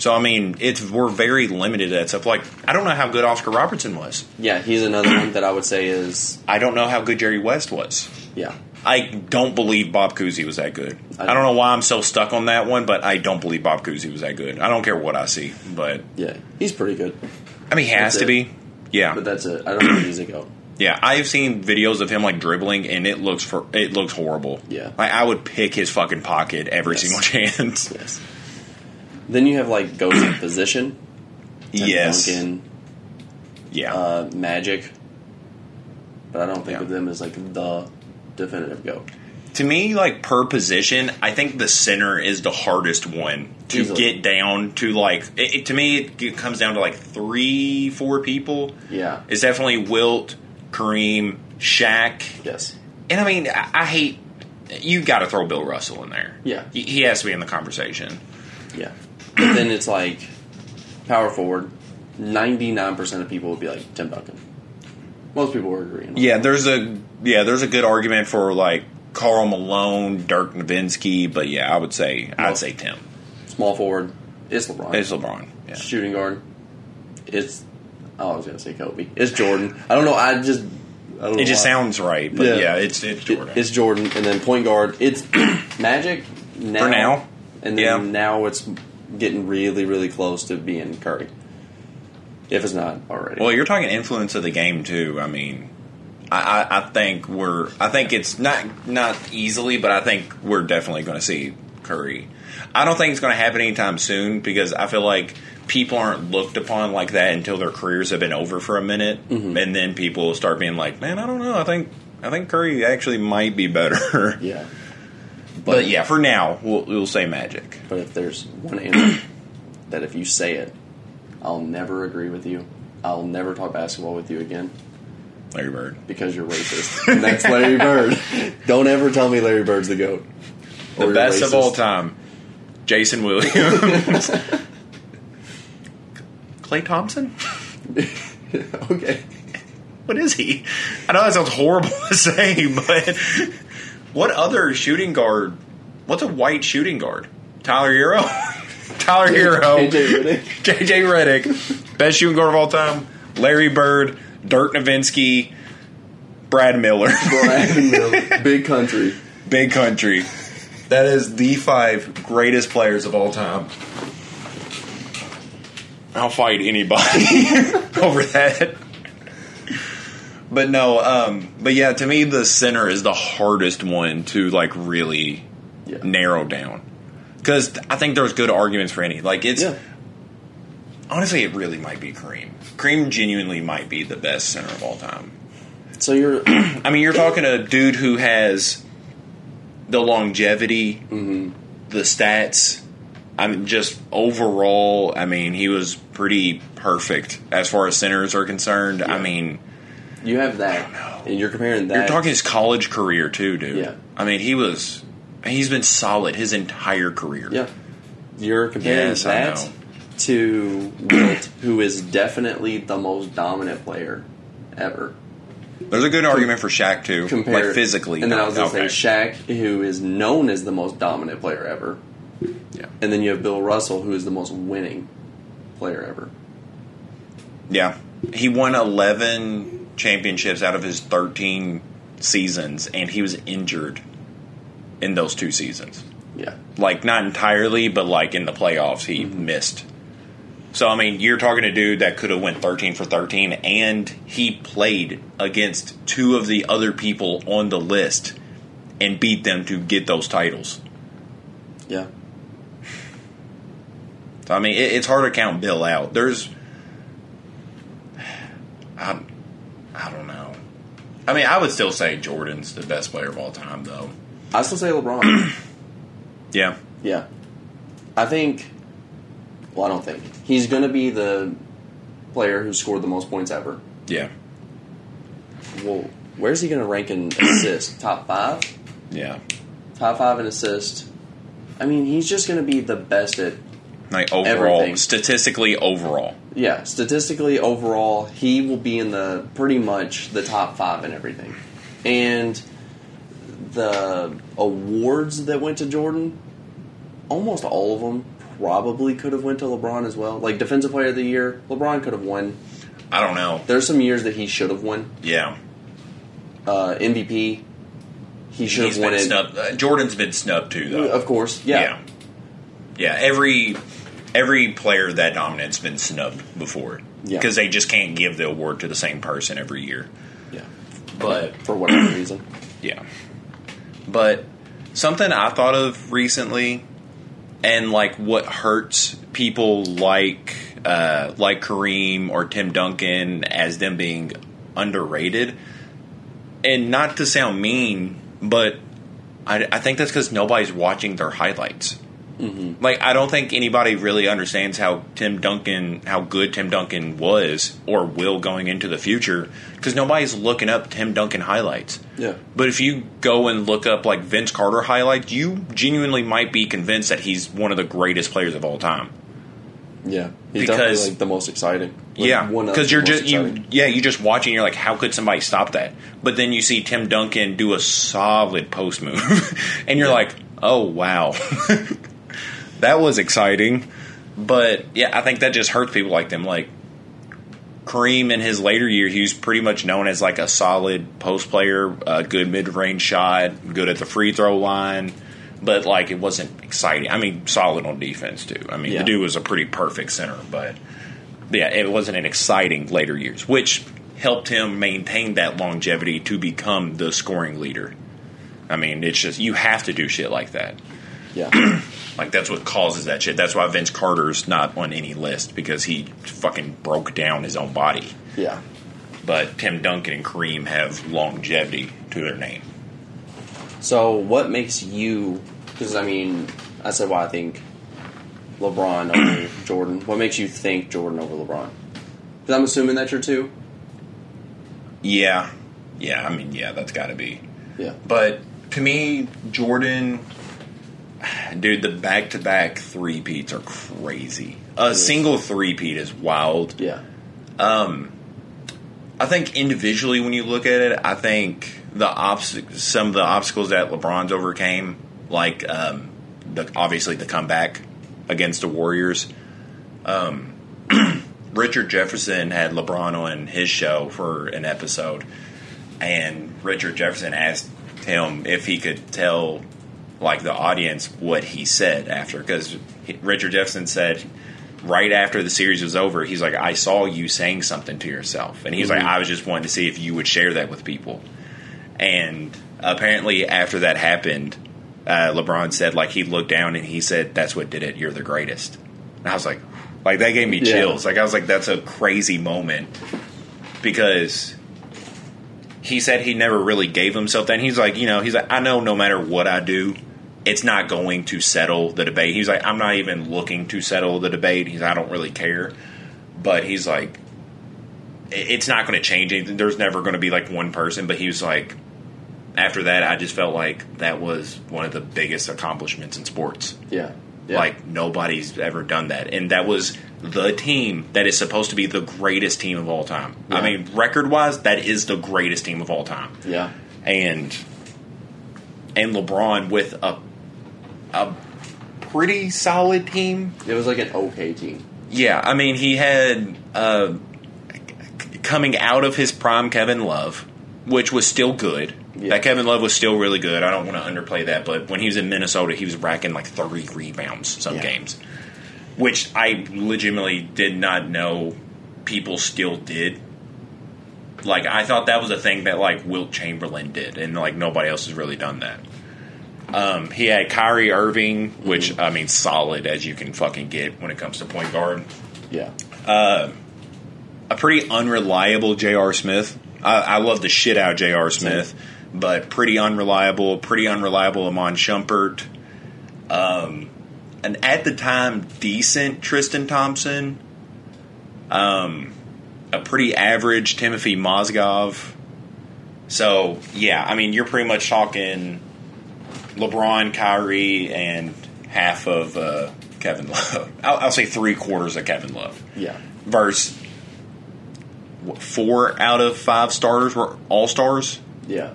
So I mean, it's we're very limited at stuff. Like I don't know how good Oscar Robertson was. yeah, he's another one that I would say is I don't know how good Jerry West was. yeah. I don't believe Bob Cousy was that good. I- I don't know why I'm so stuck on that one, but I don't believe Bob Cousy was that good. I don't care what I see, but Yeah, he's pretty good, I mean, he has That's to it. be. Yeah, but that's it. I don't think he's a [CLEARS THROAT] yeah. I've seen videos of him like dribbling, and it looks for it looks horrible. Yeah. like I would pick his fucking pocket every Yes. single [LAUGHS] chance. Yes. Then you have like Ghost in position. [CLEARS THROAT] Yes, Duncan, yeah. uh, Magic, but I don't think Yeah. of them as like the definitive goat. to me, like per position, I think the center is the hardest one to Easily. get down to. Like it, it- to me, it, it comes down to like three, four people. Yeah. It's definitely Wilt, Kareem, Shaq, Yes. and I mean, I, I hate. You've got to throw Bill Russell in there. Yeah. he, he has to be in the conversation. Yeah. But then it's like power forward. Ninety nine percent of people would be like Tim Duncan. Most people were agreeing. Yeah, there's a yeah, there's a good argument for like Karl Malone, Dirk Nowitzki, but yeah, I would say I'd say Tim. Small forward. It's LeBron. It's LeBron. Yeah. Shooting guard. It's. Oh, I was gonna say Kobe. It's Jordan. I don't know. I just. I It just why. sounds right, but Yeah. yeah, it's it's It- Jordan. it's Jordan, and then point guard. It's [CLEARS THROAT] Magic now. For now. and then Yeah. now it's getting really, really close to being Curry. If it's not already. well, you're talking influence of the game too. I mean, I, I, I think we're I think it's not not easily, but I think we're definitely going to see Curry. I don't think it's going to happen anytime soon because I feel like people aren't looked upon like that until their careers have been over for a minute, Mm-hmm. and then people start being like, "Man, I don't know. I think I think Curry actually might be better." yeah. But yeah, for now, we'll, we'll say Magic. But if there's one answer [CLEARS THROAT] that if you say it, I'll never agree with you. I'll never talk basketball with you again Larry Bird. because you're racist. [LAUGHS] and that's Larry Bird. Don't ever tell me Larry Bird's the goat. The best of all time, Jason Williams. [LAUGHS] Klay Thompson? [LAUGHS] okay. What is he? I know that sounds horrible to say, but what other shooting guard? What's a white shooting guard? Tyler Herro? [LAUGHS] Tyler Herro. AJ Redick. JJ [LAUGHS] Redick. Best shooting guard of all time. Larry Bird. Dirk Nowitzki. Brad Miller. [LAUGHS] Brian Miller. Big country. Big country. That is the five greatest players of all time. I'll fight anybody over that. But no, um, but yeah, to me the center is the hardest one to like really Yeah. narrow down. Because I think there's good arguments for any. Like it's Yeah. honestly, it really might be Kareem. Kareem genuinely might be the best center of all time. So you're [CLEARS THROAT] I mean, you're talking a dude who has the longevity, the stats. I mean, just overall, I mean, he was pretty perfect as far as centers are concerned. I mean, you have that, and you're comparing that. you're talking his college career too, dude. Yeah. I mean, he was he's been solid his entire career. Yeah. You're comparing Yes, that to Wilt, who is definitely the most dominant player ever. There's a good argument for Shaq too, Compared, like physically. And then I was going to okay. say Shaq, who is known as the most dominant player ever. Yeah. And then you have Bill Russell, who is the most winning player ever. Yeah. He won 11 championships out of his 13 seasons, and he was injured in those two seasons. Yeah. Like, not entirely, but like in the playoffs, he mm-hmm. missed. So, I mean, you're talking a dude that could have went 13 for 13, and he played against two of the other people on the list and beat them to get those titles. Yeah. So, I mean, it, it's hard to count Bill out. There's [SIGHS] I, I don't know. I mean, I would still say Jordan's the best player of all time, though. I still say LeBron. [CLEARS THROAT] Yeah. yeah, I think. Well, I don't think he's going to be the player who scored the most points ever. Yeah. Well, where's he going to rank in [CLEARS THROAT] assist? Top five? Yeah. Top five in assist. I mean, he's just going to be the best at Like overall, Everything. statistically, overall. Yeah, statistically, overall, he will be in the pretty much the top five in everything. And the awards that went to Jordan, almost all of them probably could have went to LeBron as well. Like defensive player of the year, LeBron could have won. I don't know. There's some years that he should have won. Yeah. Uh, MVP, he should have won snubbed. Uh, Jordan's been snubbed too, though. Of course, yeah. yeah. Yeah, every every player that dominant's been snubbed before Yeah. because they just can't give the award to the same person every year. yeah. But For whatever [CLEARS THROAT] reason. yeah, but something I thought of recently, and like what hurts people like uh, like Kareem or Tim Duncan as them being underrated, and not to sound mean, but I, I think that's because nobody's watching their highlights. Mm-hmm. Like I don't think anybody really understands how Tim Duncan, how good Tim Duncan was or will going into the future, because nobody's looking up Tim Duncan highlights. Yeah. But if you go and look up like Vince Carter highlights, you genuinely might be convinced that he's one of the greatest players of all time. Yeah. He's Because- like the most exciting. Like, yeah, because you're just you. Yeah, you just watching. You're like, how could somebody stop that? But then you see Tim Duncan do a solid post move, [LAUGHS] and you're Yeah. like, oh wow, [LAUGHS] that was exciting. But yeah, I think that just hurts people like them. Like Kareem in his later year, he was pretty much known as like a solid post player, a good mid range shot, good at the free throw line. But like it wasn't exciting. I mean, solid on defense too. I mean, Yeah. the dude was a pretty perfect center, but yeah, it wasn't an exciting later years, which helped him maintain that longevity to become the scoring leader. I mean, it's just you have to do shit like that. Yeah. [CLEARS THROAT] Like that's what causes that shit. That's why Vince Carter's not on any list because he fucking broke down his own body. yeah. But Tim Duncan and Kareem have longevity to their name. So, what makes you? Because I mean, I said why I think LeBron over [CLEARS THROAT] Jordan. What makes you think Jordan over LeBron? Because I'm assuming that you're two. Yeah, yeah. I mean, yeah, that's got to be. Yeah. But to me, Jordan, [SIGHS] dude, the back to back three peats are crazy. A single three peat is wild. Yeah. Um, I think individually, when you look at it, I think the obst- some of the obstacles that LeBron's overcame, like um, the obviously the comeback against the Warriors. Um, [CLEARS THROAT] Richard Jefferson had LeBron on his show for an episode, and Richard Jefferson asked him if he could tell like the audience what he said after because Richard Jefferson said right after the series was over he's like I saw you saying something to yourself and he's like Mhm. I was just wanting to see if you would share that with people and apparently after that happened uh, LeBron said like he looked down and he said that's what did it you're the greatest and I was like like that gave me Yeah. chills like I was like that's a crazy moment because he said he never really gave himself that. And he's like, you know, he's like, I know no matter what I do, it's not going to settle the debate. He's like, I'm not even looking to settle the debate. He's, I don't really care. But he's like, it's not going to change anything. There's never going to be like one person. But he was like, after that, I just felt like that was one of the biggest accomplishments in sports. Yeah. Yeah. Like nobody's ever done that, and that was the team that is supposed to be the greatest team of all time. I mean, record wise, that is the greatest team of all time, Yeah. and and LeBron with a a pretty solid team. It was like an okay team. Yeah, I mean, he had uh, coming out of his prime Kevin Love, which was still good. Yeah. That Kevin Love was still really good. I don't want to underplay that, but when he was in Minnesota, he was racking like 30 rebounds some Yeah. games, which I legitimately did not know people still did. Like I thought that was a thing that like Wilt Chamberlain did, and like nobody else has really done that. Um, he had Kyrie Irving, which I mean, solid as you can fucking get when it comes to point guard. Yeah. Uh, a pretty unreliable J.R. Smith. I, I love the shit out of J.R. Smith, but pretty unreliable. Pretty unreliable Iman Shumpert. Um, and at the time, decent Tristan Thompson. Um, a pretty average Timofey Mozgov. So yeah, I mean, you're pretty much talking LeBron, Kyrie, and half of uh, Kevin Love. [LAUGHS] I'll, I'll say three quarters of Kevin Love Yeah. versus what, four out of five starters were all stars. Yeah.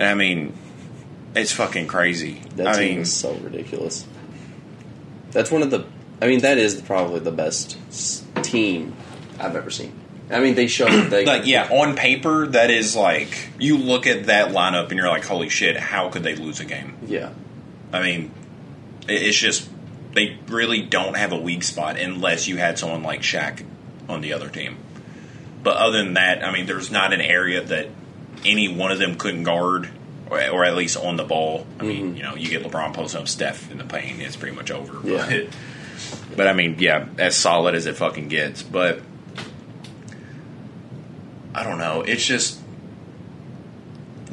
I mean, it's fucking crazy. That I team mean, is so ridiculous. That's one of the. I mean, that is probably the best team I've ever seen. I mean, they showed that they. like yeah, on paper, that is like you look at that lineup and you're like, holy shit, how could they lose a game? Yeah. I mean, it's just they really don't have a weak spot unless you had someone like Shaq on the other team. But other than that, I mean, there's not an area that any one of them couldn't guard, or, or at least on the ball. I mean, mm-hmm. you know, you get LeBron posting up Steph in the paint, it's pretty much over. Yeah. But, [LAUGHS] but I mean, yeah, as solid as it fucking gets. But I don't know. It's just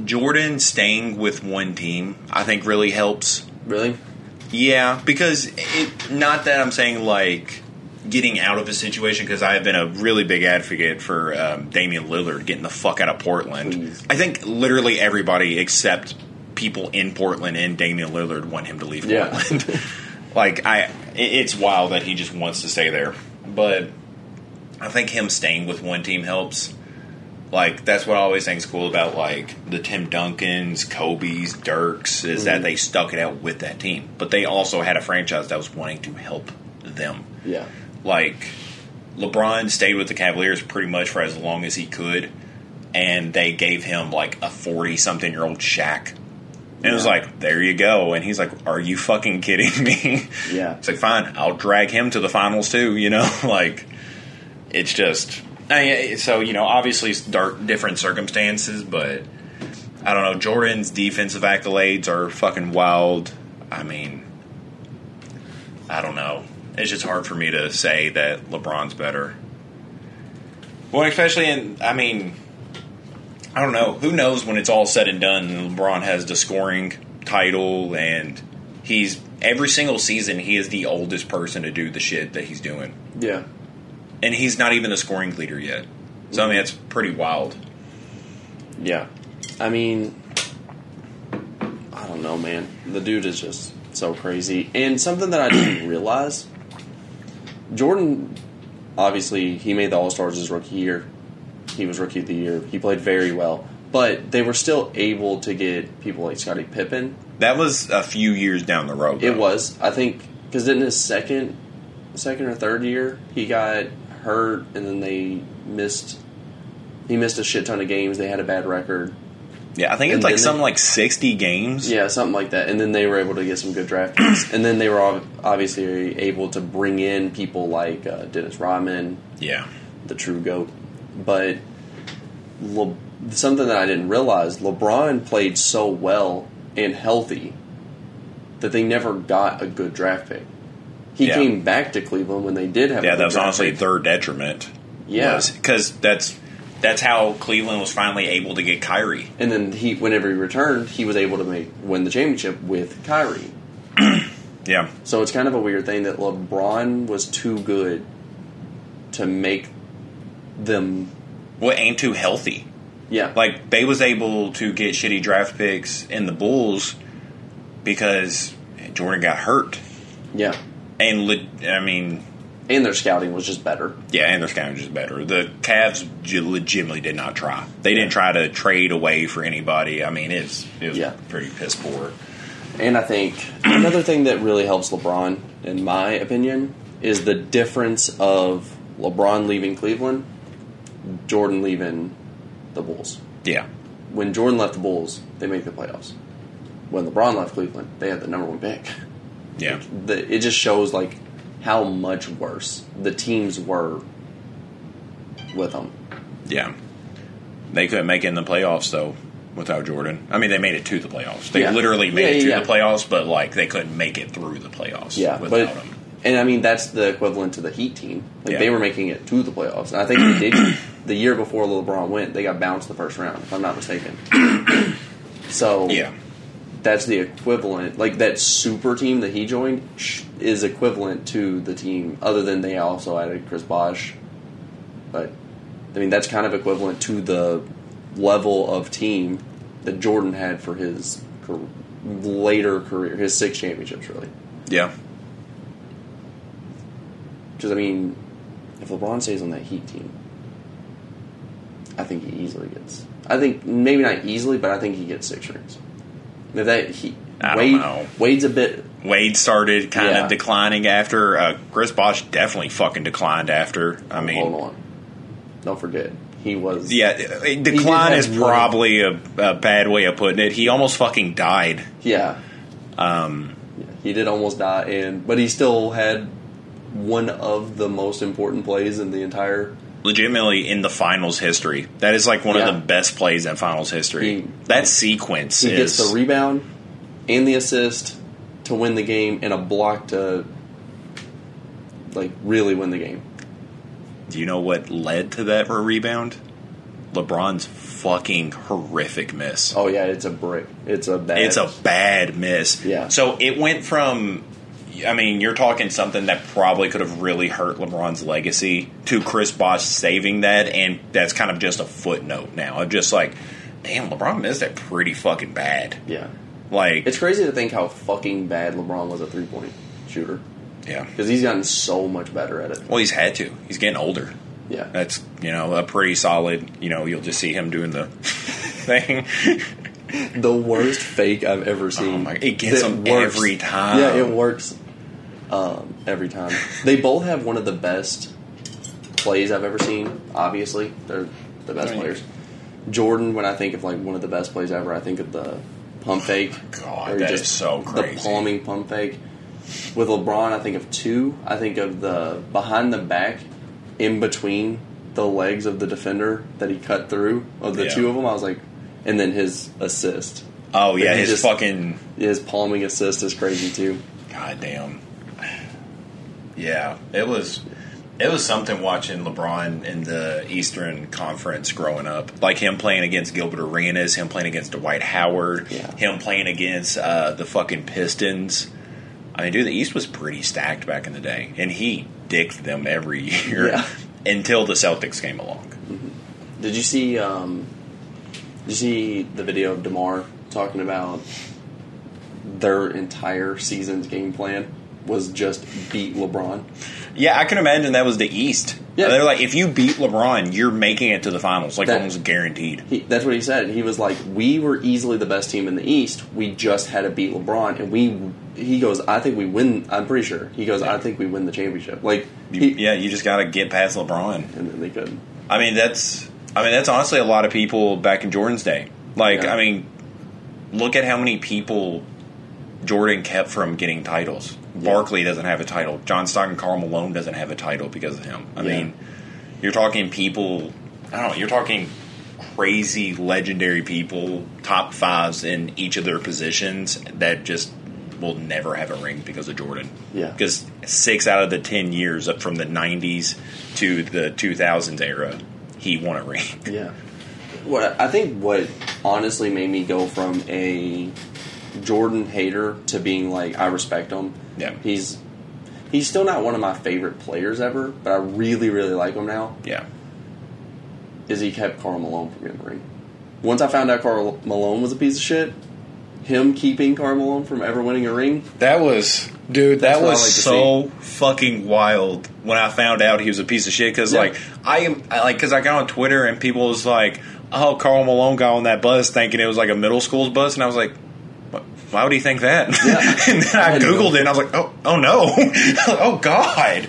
Jordan staying with one team. I think really helps. Really? Yeah, because it, not that I'm saying like getting out of a situation because I have been a really big advocate for um, Damian Lillard getting the fuck out of Portland. Please. I think literally everybody except people in Portland and Damian Lillard want him to leave Yeah. Portland. [LAUGHS] like I, it- it's wild that he just wants to stay there, but I think him staying with one team helps. Like that's what I always think is cool about like the Tim Duncans, Kobe's, Dirks is that mm-hmm. they stuck it out with that team, but they also had a franchise that was wanting to help them. Yeah. Like LeBron stayed with the Cavaliers pretty much for as long as he could, and they gave him like a forty-something-year-old Shaq. And it was like, there you go. And he's like, are you fucking kidding me? Yeah. It's like, fine, I'll drag him to the finals too, you know? [LAUGHS] like, it's just. I so, you know, obviously dark, different circumstances, but I don't know. Jordan's defensive accolades are fucking wild. I mean, I don't know. It's just hard for me to say that LeBron's better. Well, especially in, I mean, I don't know. Who knows when it's all said and done LeBron has the scoring title and he's every single season he is the oldest person to do the shit that he's doing. Yeah. And he's not even the scoring leader yet. So I mean it's pretty wild. Yeah. I mean, I don't know, man. The dude is just so crazy. And something that I didn't [CLEARS THROAT] realize Jordan, obviously, he made the All Stars his rookie year. He was rookie of the year. He played very well. But they were still able to get people like Scottie Pippen. That was a few years down the road. It was, I think, because in his second, second or third year, he got hurt, and then they missed. He missed a shit ton of games. They had a bad record. Yeah, I think it's like something like sixty games. Yeah, something like that. And then they were able to get some good draft picks. and then they were obviously able to bring in people like uh, Dennis Rodman, Yeah. the true GOAT. But Le- something that I didn't realize LeBron played so well and healthy that they never got a good draft pick. He Yeah. came back to Cleveland when they did have Yeah, that was honestly their detriment. Yeah. because that's that's how Cleveland was finally able to get Kyrie. And then he, whenever he returned, he was able to make win the championship with Kyrie. [CLEARS THROAT] Yeah, So it's kind of a weird thing that LeBron was too good to make them. well, ain't too healthy. Yeah, Like they was able to get shitty draft picks in the Bulls because Jordan got hurt, yeah, and le- I mean, and their scouting was just better. yeah, and their scouting was just better. The Cavs legitimately did not try. They didn't try to trade away for anybody. I mean, it's it was Yeah. pretty piss poor. And I think [CLEARS THROAT] another thing that really helps LeBron, in my opinion, is the difference of LeBron leaving Cleveland, Jordan leaving the Bulls. Yeah, When Jordan left the Bulls, they made the playoffs. When LeBron left Cleveland, they had the number one pick. [LAUGHS] yeah, the, it just shows like how much worse the teams were with them. yeah. They couldn't make it in the playoffs though without Jordan. I mean, they made it to the playoffs. They Yeah. literally made Yeah, it to yeah, the playoffs, but like they couldn't make it through the playoffs Yeah, without but him. And I mean, that's the equivalent to the Heat team. Like they were making it to the playoffs, and I think they did [COUGHS] the year before LeBron went. They got bounced the first round, if I'm not mistaken. [COUGHS] so Yeah. That's the equivalent. Like that super team that he joined sh- is equivalent to the team, other than they also added Chris Bosh. But I mean, that's kind of equivalent to the level of team that Jordan had for his later career, his six championships, really. Yeah. Because I mean, if LeBron stays on that Heat team, I think he easily gets. I think maybe not easily, but I think he gets six rings. That he I don't Wade, know. Wade's a bit. Wade started kind Yeah. of declining after. Uh, Chris Bosh definitely fucking declined after. I mean, hold on, don't forget he was. yeah, uh, decline is probably a, a bad way of putting it. He almost fucking died. yeah. Um, Yeah, He did almost die, and but he still had one of the most important plays in the entire. Legitimately in the finals history. That is like one Yeah. of the best plays in finals history. He- that sequence He is gets the rebound and the assist to win the game, and a block to like really win the game. Do you know what led to that rebound? LeBron's fucking horrific miss. Oh yeah, it's a brick. It's a bad. It's a bad miss. Yeah. So it went from, I mean, you're talking something that probably could have really hurt LeBron's legacy to Chris Bosh saving that, and that's kind of just a footnote now. I'm just like, damn, LeBron missed that pretty fucking bad. yeah. Like, It's crazy to think how fucking bad LeBron was a three point shooter yeah. because he's gotten so much better at it. Well, he's had to. He's getting older. Yeah. That's you know a pretty solid. You know, you'll just see him doing the [LAUGHS] thing. the worst fake I've ever seen. Oh my- it gets him every time. Yeah, it works um, every time. They both have one of the best plays I've ever seen. Obviously, they're the best Right. players. Jordan, when I think of like one of the best plays ever, I think of the pump fake. [SIGHS] God, that just is so The palming pump fake. With LeBron, I think of two. I think of the behind the back, in between the legs of the defender that he cut through. Of the Yeah. two of them, I was like, and then his assist. Oh yeah, his just- fucking His palming assist is crazy too. goddamn. Yeah, it was. It was something watching LeBron in the Eastern Conference growing up, like him playing against Gilbert Arenas, him playing against Dwight Howard, Yeah. him playing against uh, the fucking Pistons. I mean, dude, the East was pretty stacked back in the day, and he dicked them every year Yeah. [LAUGHS] until the Celtics came along. Did you see? Um, did you see the video of DeMar talking about their entire season's game plan was just beat LeBron? Yeah, I can imagine that was the East. Yeah. They're like, if you beat LeBron, you're making it to the finals, like That- almost guaranteed. He, that's what he said. He was like, "We were easily the best team in the East. We just had to beat LeBron, and we." He goes, "I think we win." I'm pretty sure. He goes, "I think we win the championship." Like, he, yeah, you just got to get past LeBron. and then they couldn't. I mean, that's I mean that's honestly a lot of people back in Jordan's day. Like, Yeah. I mean, look at how many people Jordan kept from getting titles. Barkley doesn't have a title. John Stockton, Karl Malone doesn't have a title because of him. I Yeah. mean, you're talking people. I don't know. You're talking crazy, legendary people, top fives in each of their positions that just will never have a ring because of Jordan. Yeah. Because six out of the ten years up from the '90s to the 2000s era, he won a ring. Yeah. What I think what honestly made me go from a Jordan hater to being like I respect him. Yeah. He's he's still not one of my favorite players ever, but I really really like him now. Yeah. Is he kept Karl Malone from getting the ring? Once I found out Karl Malone was a piece of shit, him keeping Karl Malone from ever winning a ring, That was, dude. That was like so fucking wild when I found out he was a piece of shit. Because Yeah. like I am, I, like because I got on Twitter and people was like, "Oh, Karl Malone got on that bus thinking it was like a middle school's bus," and I was like. "What- Why would he think that? Yeah. [LAUGHS] and then I I know. googled it, and I was like, "Oh, oh no, [LAUGHS] oh god,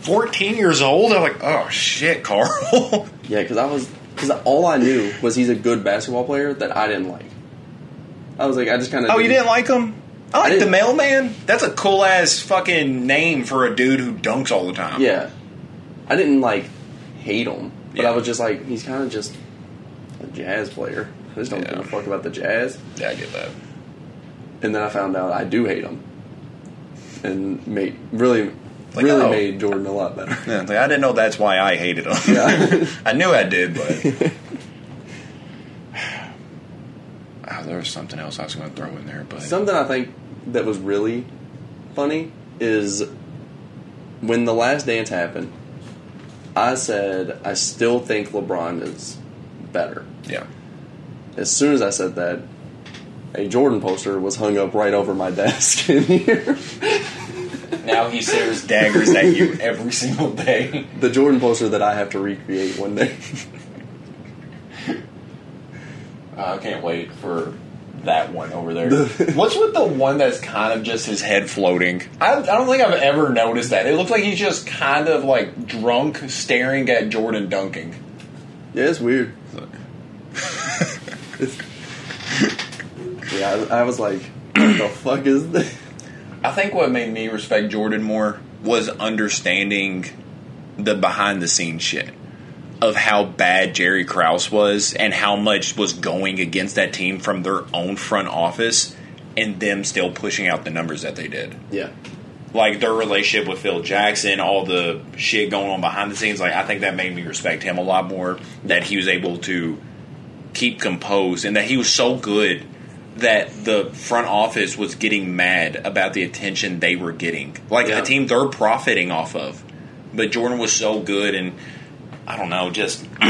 fourteen years old." I'm like, "Oh shit, Karl." [LAUGHS] yeah, because I was because all I knew was he's a good basketball player that I didn't like. I was like, I just kind of oh, you didn't like him? I like the mailman. That's a cool ass fucking name for a dude who dunks all the time. Yeah, I didn't like hate him, but Yeah. I was just like, he's kind of just a jazz player. I just don't Yeah. give a fuck about the jazz. yeah, I get that. And then I found out I do hate him, and made really Like, really oh. made Jordan a lot better. [LAUGHS] Yeah, like, I didn't know that's why I hated him. Yeah. [LAUGHS] I knew I did, but. oh, [LAUGHS] there was something else I was going to throw in there, but. Something I think that was really funny is when the last dance happened. I said I still think LeBron is better. yeah. As soon as I said that, a Jordan poster was hung up right over my desk [LAUGHS] in here. Now he stares daggers at you every single day. the Jordan poster that I have to recreate one day. [LAUGHS] I can't wait for that one over there. [LAUGHS] What's with the one that's kind of just his head floating? I, I don't think I've ever noticed that. It looks like he's just kind of like drunk, staring at Jordan dunking. Yeah, it's weird. Yeah, I, I was like, what the fuck is this? I think what made me respect Jordan more was understanding the behind the scenes shit of how bad Jerry Krause was and how much was going against that team from their own front office and them still pushing out the numbers that they did. Yeah. Like their relationship with Phil Jackson, all the shit going on behind the scenes, like I think that made me respect him a lot more that he was able to keep composed and that he was so good that the front office was getting mad about the attention they were getting. Like Yeah. a team they're profiting off of. But Jordan was so good and I don't know, just [CLEARS THROAT]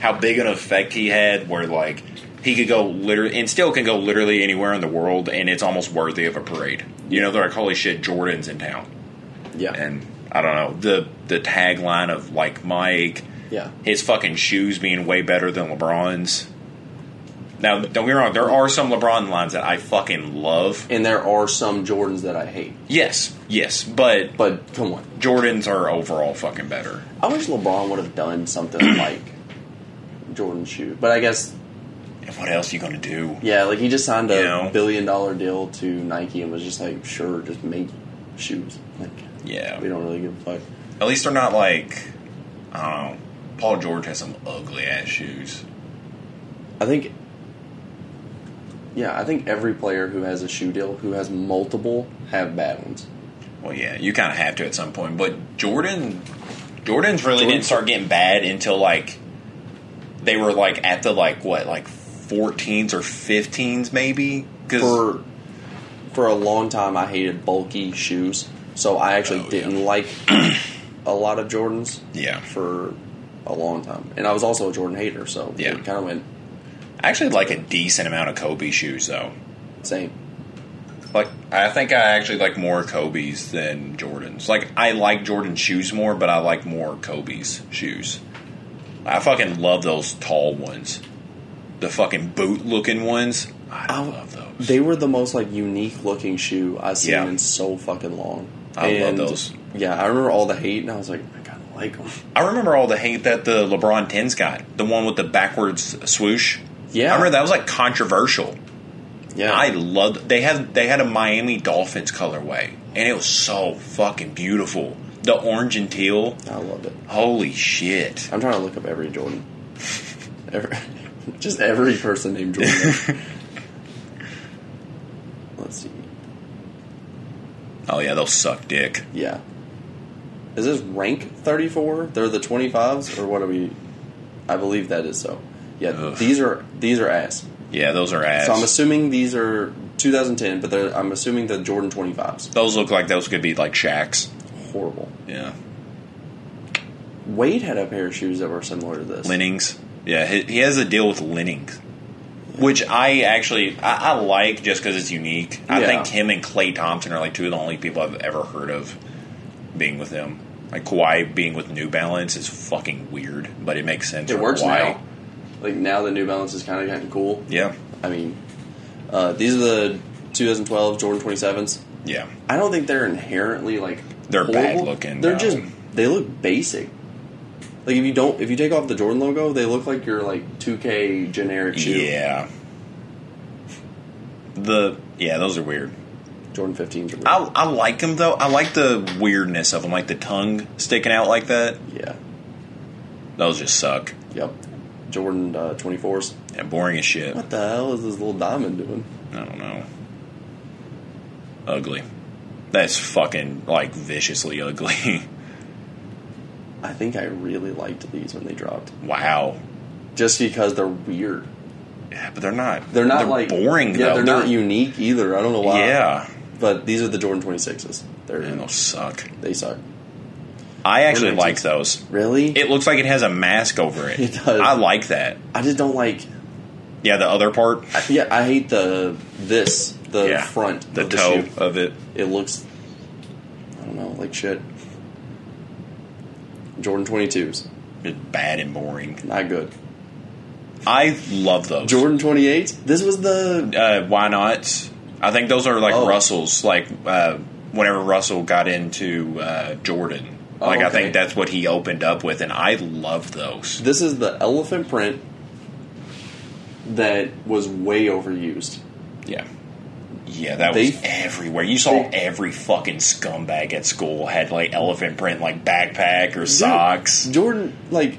how big an effect he had where like he could go literally and still can go literally anywhere in the world and it's almost worthy of a parade. You know, they're like, Holy shit, Jordan's in town. Yeah. And I don't know, the the tagline of like Mike, yeah. his fucking shoes being way better than LeBron's. Now, don't get me wrong, there are some LeBron lines that I fucking love. And there are some Jordans that I hate. Yes, yes, but But come on. Jordans are overall fucking better. I wish LeBron would have done something [CLEARS THROAT] like Jordan shoe. But I guess, And what else are you gonna do? yeah, like he just signed a You know? billion dollar deal to Nike and was just like, sure, just make shoes. Like, Yeah, we don't really give a fuck. at least they're not like, I don't know. Paul George has some ugly ass shoes. I think, yeah, I think every player who has a shoe deal, who has multiple, have bad ones. Well, yeah, you kind of have to at some point. But Jordan, Jordan's really Jordan- didn't start getting bad until like they were like at the like what like 14s or 15s maybe because For for a long time, I hated bulky shoes, so I actually Oh, didn't like a lot of Jordans. yeah, for a long time, and I was also a Jordan hater, so Yeah. kind of went I actually like a decent amount of Kobe shoes though. same. Like I think I actually like more Kobe's than Jordans. Like I like Jordan shoes more, but I like more Kobe's shoes. I fucking love those tall ones, the fucking boot looking ones. I love those. They were the most like unique looking shoe I've seen Yeah. in so fucking long. I love those. Yeah, I remember all the hate, and I was like, I kind of like them. I remember all the hate that the LeBron tens got. The one with the backwards swoosh. Yeah, I remember that was like controversial. Yeah, I loved. They had they had a Miami Dolphins colorway, and it was so fucking beautiful. The orange and teal. I loved it. Holy shit! I'm trying to look up every Jordan. [LAUGHS] every, just every person named Jordan. [LAUGHS] Let's see. Oh yeah, they'll suck dick. Yeah. Is this rank 34? They're the 25s or what are we I believe that is so. Yeah, Ugh. these are these are ass. Yeah, those are ass. So I'm assuming these are 2010, but they're, I'm assuming the Jordan 25s. those look like those could be like Shaqs. Horrible. Yeah, Wade had a pair of shoes that were similar to this. Li-Nings. Yeah, he, he has a deal with Li-Nings, which I actually I, I like just because it's unique. I Yeah. think him and Klay Thompson are like two of the only people I've ever heard of being with him. Like Kawhi being with New Balance is fucking weird, but it makes sense. It works Kawhi. now. Like now the New Balance is kind of getting cool. Yeah, I mean, uh, these are the 2012 Jordan 27s. yeah. I don't think they're inherently like They're bad looking, They're no. just they look basic. Like if you don't if you take off the Jordan logo, they look like your like 2K generic shoe. Yeah. The yeah, those are weird. Jordan 15s are weird. I I like them though. I like the weirdness of them, like the tongue sticking out like that. yeah. Those just suck Yep. Jordan uh, 24s. and boring as shit. What the hell is this little diamond doing? I don't know. Ugly. That's fucking like viciously ugly. [LAUGHS] I think I really liked these when they dropped, wow. just because they're weird. Yeah, but they're not. They're not like boring. Yeah, though. they're not unique either. I don't know why. Yeah, but these are the Jordan 26s. They're man, those suck. they suck. I actually like 19s. those. Really? It looks like it has a mask over it. [LAUGHS] It does. I like that. I just don't like. Yeah, the other part, Yeah, I hate the this the yeah, front the of the toe shoe. of it. It looks. I don't know, like shit. Jordan 22s, It's bad and boring. not good. I love those. Jordan 28s. This was the uh, why not? I think those are like Oh. Russell's. Like uh, whenever Russell got into uh, Jordan, Oh, like I think that's what he opened up with, and I love those. this is the elephant print that was way overused. Yeah, yeah, that They- was everywhere. You saw they- every fucking scumbag at school had like elephant print, like backpack or socks. Jordan, like,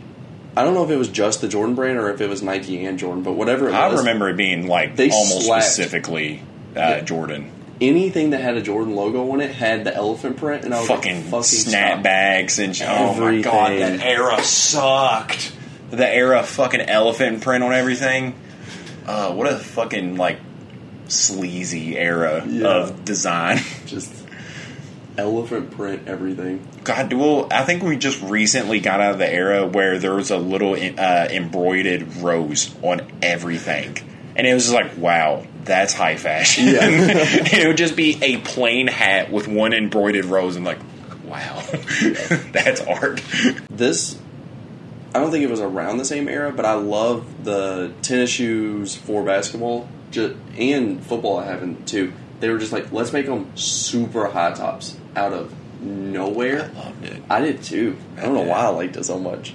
I don't know if it was just the Jordan brand or if it was Nike and Jordan, but whatever it I remember it being like They almost slapped- specifically uh, Yeah. Jordan. Anything that had a Jordan logo on it had the elephant print, and I was fucking, like, fucking snapbacks and shit. oh my god, that era sucked. The era fucking elephant print on everything. Uh, what a fucking like sleazy era Yeah. of design. [LAUGHS] Just elephant print everything. God, well, I think we just recently got out of the era where there was a little uh, embroidered rose on everything, and it was just like, wow, that's high fashion. Yeah. [LAUGHS] it would just be a plain hat with one embroidered rose, and like, wow, [LAUGHS] that's art. This, I don't think it was around the same era, but I love the tennis shoes for basketball ju- and football. I haven't too. They were just like, let's make them super high tops out of nowhere. I loved it. I did too. I don't know Yeah. why I liked it so much.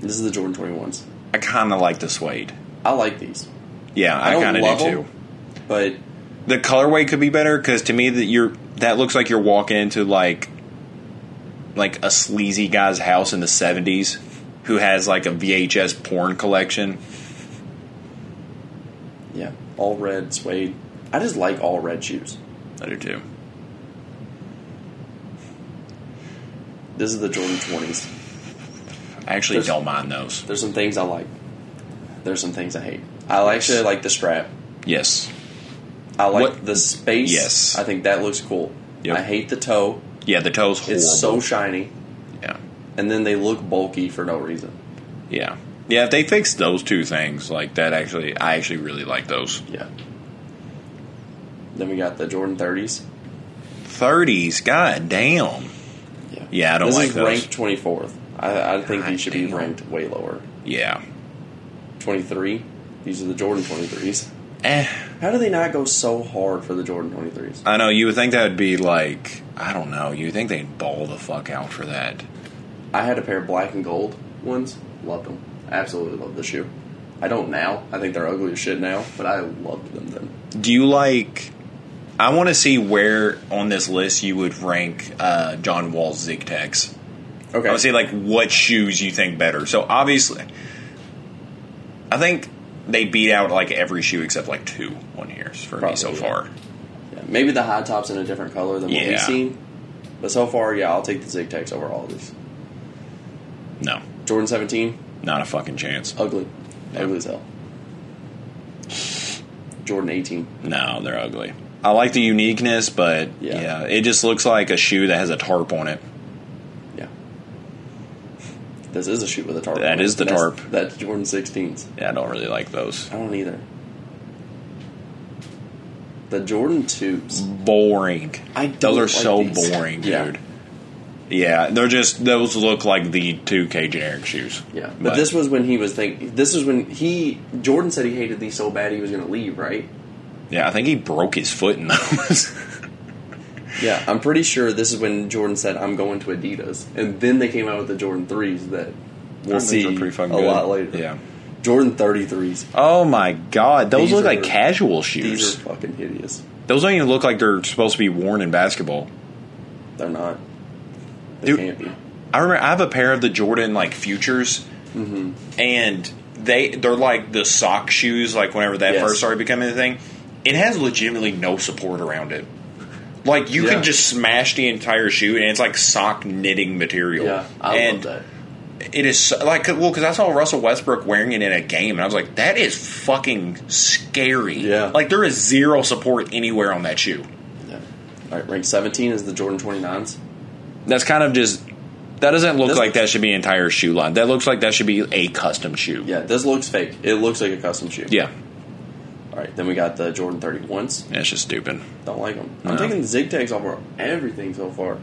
This is the Jordan 21s. I kind of like the suede. I like these, Yeah, I I, kind of do them. too. but The colorway could be better because to me that you're that looks like you're walking into like like a sleazy guy's house in the '70s who has like a VHS porn collection. yeah, all red suede. I just like all red shoes. I do too. This is the Jordan 20s. I actually There's- don't mind those. There's some things I like. There's some things I hate. I actually like the strap. Yes. I like What- the space. Yes. I think that looks cool. Yep. I hate the toe. Yeah, the toes horrible. It's so shiny, yeah. and then they look bulky for no reason. Yeah. Yeah, if they fix those two things, like that actually I actually really like those. Yeah. Then we got the Jordan 30s. 30s, god damn. Yeah. Yeah, I don't this like is those. ranked 24th. I, I think God these should be ranked way lower. Yeah. 23. These are the Jordan 23s. Eh. How do they not go so hard for the Jordan 23s? I know you would think that would be like I don't know. You would think they'd ball the fuck out for that. I had a pair of black and gold ones. Loved them. Absolutely loved the shoe. I don't now. I think they're ugly as shit now, but I loved them then. Do you like? I want to see where on this list you would rank uh, John Wall's Zig Tex. Okay. I would say like what shoes you think better. So obviously, I think they beat out like every shoe except like two on here for me so Probably, far. Yeah, maybe the high top's in a different color than what Yeah. we've seen. But so far, yeah, I'll take the Zig Tex over all of these. No, Jordan 17, not a fucking chance. ugly. Yeah. Ugly as hell. Jordan 18. No, they're ugly. I like the uniqueness, but Yeah. yeah. it just looks like a shoe that has a tarp on it. This is a shoe with a tarp. That is the That's- tarp. That's Jordan 16s. Yeah, I don't really like those. I don't either. The Jordan 2s. Boring. I don't Those are like so these. boring, Yeah. dude. Yeah, they're just those look like the two K generic shoes. Yeah, but, this was when he was thinking. This is when he Jordan said he hated these so bad he was going to leave. Right? yeah, I think he broke his foot in those. [LAUGHS] Yeah, I'm pretty sure this is when Jordan said, "I'm going to Adidas," and then they came out with the Jordan threes that we'll see are pretty fucking a good. lot later. Yeah. Jordan 33s. Oh my god, those These look like are- casual These shoes. are fucking hideous. those don't even look like they're supposed to be worn in basketball. They're not. They Dude. can't be. I remember I have a pair of the Jordan like Futures, Mm-hmm. and they they're like the sock shoes. Like whenever that Yes. first started becoming a thing, it has legitimately no support around it. Like you Yeah. can just smash the entire shoe, and it's like sock knitting material. Yeah, I and love that. It is so- like well, because I saw Russell Westbrook wearing it in a game, and I was like, that is fucking scary. Yeah. like there is zero support anywhere on that shoe. Yeah. All right, ranked 17 is the Jordan 29s. That's kind of just. That doesn't look This- like that should be an entire shoe line. That looks like that should be a custom shoe. Yeah, this looks fake. It looks like a custom shoe. Yeah, right, then we got the Jordan 31s. it's just stupid. Don't like them. I'm No. taking the zig tags over everything so far.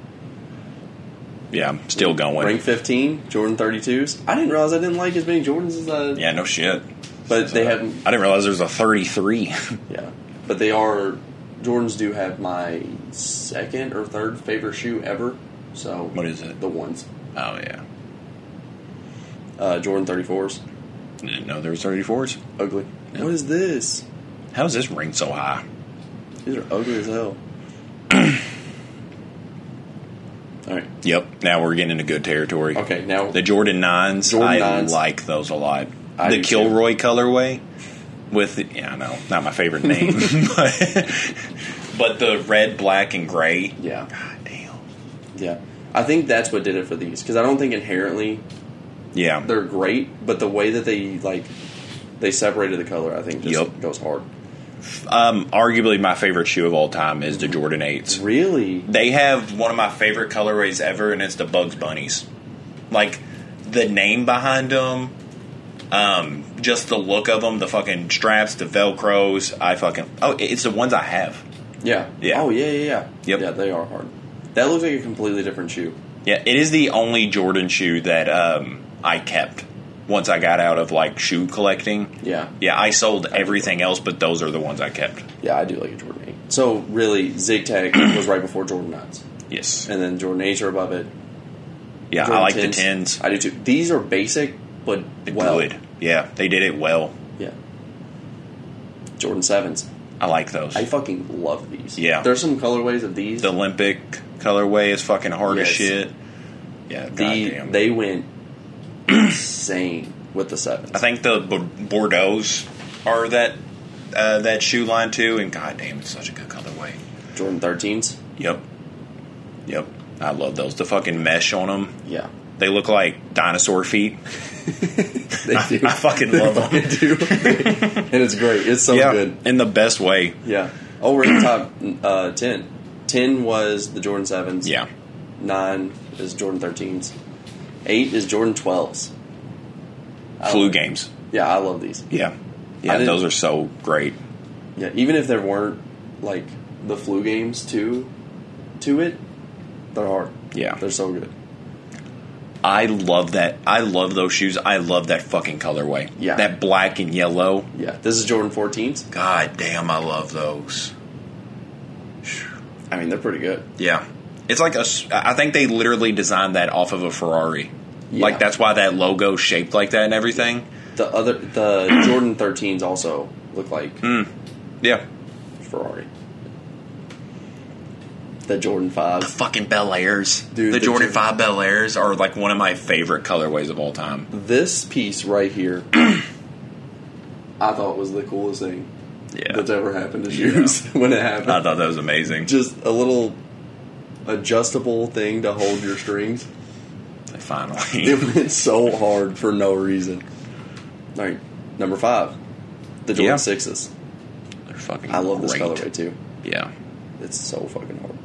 Yeah, I'm still going. Rank 15, Jordan 32s. I didn't realize I didn't like as many Jordans as I. Yeah, no shit. But they have. I didn't realize there was a 33. [LAUGHS] Yeah. But they are. Jordans do have my second or third favorite shoe ever. So. What is it? The ones. oh yeah, Uh, Jordan 34s. didn't know there was 34s. Ugly. What is this? How is this ring so high? These are ugly as hell. [CLEARS THROAT] All right. Yep. Now we're getting into good territory. Okay, now. The Jordan nines, Jordan I nines. like those a lot. I the do too. Kilroy colorway with the, yeah, I know, not my favorite name, [LAUGHS] but, but the red, black, and gray. yeah. God damn. Yeah. I think that's what did it for these. Because I don't think inherently Yeah. they're great, but the way that they, like, they separated the color, I think just Yep. goes hard. Um, arguably my favorite shoe of all time is the Jordan eights. Really? They have one of my favorite colorways ever, and it's the Bugs Bunnies. Like the name behind them, um, just the look of them, the fucking straps, the Velcros. I fucking oh, it's the ones I have. Yeah. Yeah. Oh, yeah, yeah, yeah. Yep. Yeah, they are hard. That looks like a completely different shoe. Yeah, it is the only Jordan shoe that um, I kept once I got out of like shoe collecting. Yeah. Yeah, I sold everything else, but those are the ones I kept. Yeah, I do like a Jordan 8. So, really, Zig Tag [CLEARS THROAT] was right before Jordan 9s. Yes. And then Jordan 8s are above it. Yeah, Jordan I like 10s. the tens. I do too. These are basic, but well. Good. Yeah, they did it well. Yeah. Jordan 7s. I like those. I fucking love these. Yeah. There's some colorways of these. the Olympic colorway is fucking hard as shit. Yeah, The- goddamn. they went insane with the 7s. I think the B- Bordeaux's are that uh, that shoe line too, and goddamn, it's such a good colorway. Jordan 13s. Yep, yep, I love those. The fucking mesh on them, Yeah. they look like dinosaur feet. [LAUGHS] They I, do. I fucking love them. They do. [LAUGHS] and it's great. It's so yeah, good. in the best way. Yeah. Oh, we're in the top uh, 10. 10 was the Jordan 7s. Yeah, 9 is Jordan 13s. 8 is Jordan 12s. Flu love- games. Yeah, I love these. Yeah, yeah, those are so great. Yeah, even if there weren't like the flu games to to it, they're hard. Yeah. They're so good. I love that. I love those shoes. I love that fucking colorway. Yeah. that black and yellow. Yeah. This is Jordan 14s. God damn, I love those. I mean, they're pretty good. Yeah. It's like a. I think they literally designed that off of a Ferrari. Yeah. Like that's why that logo shaped like that and everything. The other the [CLEARS THROAT] Jordan 13s also look like Hmm. Yeah. Ferrari. The Jordan Five, the Fucking Bel Airs. Dude, the, the Jordan Jor- 5 Bel Airs are like one of my favorite colorways of all time. This piece right here, [CLEARS THROAT] I thought was the coolest thing Yeah. that's ever happened to shoes [LAUGHS] when it happened. I thought that was amazing. Just a little adjustable thing to hold your strings. Finally. [LAUGHS] It went so hard for no reason. All right, number five, the Jordan Yeah. sixes. They're fucking I love this great. colorway too. Yeah. It's so fucking hard.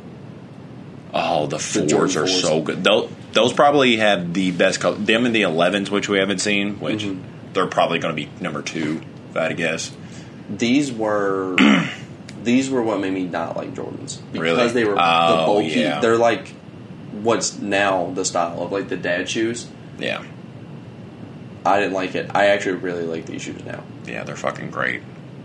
Oh, the Jordan fours are fours. so good. Those, those probably have the best color. Them and the 11s, which we haven't seen, which Mhm. they're probably going to be number two, if I had to guess. These were [CLEARS THROAT] these were what made me not like Jordans because Really? they were the Oh, bulky. yeah. They're like what's now the style of like the dad shoes. Yeah. I didn't like it. I actually really like these shoes now. Yeah, they're fucking great.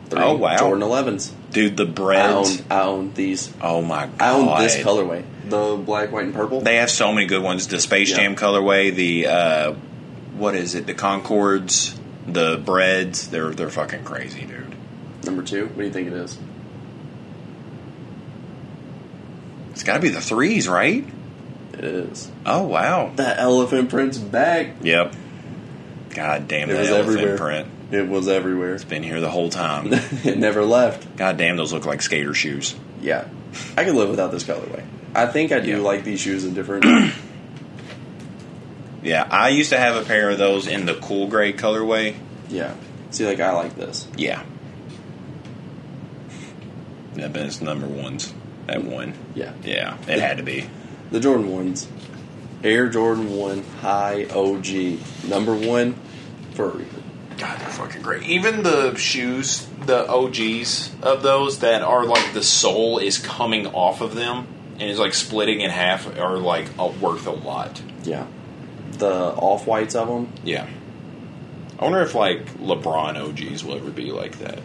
Three Oh, wow. Jordan 11s. Dude, the I Breds. own, I own these. Oh my god. I own this colorway, the black, white, and purple. They have so many good ones. The Space Yeah. Jam colorway, the uh, what is it? The Concords, the Breds. They're they're fucking crazy, dude. Number two. What do you think it is? It's got to be the threes, right? It is. Oh wow. That elephant print's back. Yep. God damn It that was elephant everywhere. print. It was everywhere. It's been here the whole time. [LAUGHS] it never left. God damn, those look like skater shoes. yeah, I could live without this colorway. I think I do Yeah. like these shoes in different. [CLEARS THROAT] Yeah, I used to have a pair of those in the cool gray colorway. yeah, see, like I like this. Yeah. Yeah, but it's number ones. That one. Yeah, Yeah, it had to be. The Jordan ones, Air Jordan One High OG number one for a reason. God, they're fucking great. Even the shoes, the OGs of those that are like the sole is coming off of them and is like splitting in half are like uh, worth a lot. Yeah, the off whites of them. Yeah. I wonder if like LeBron OGs will ever be like that.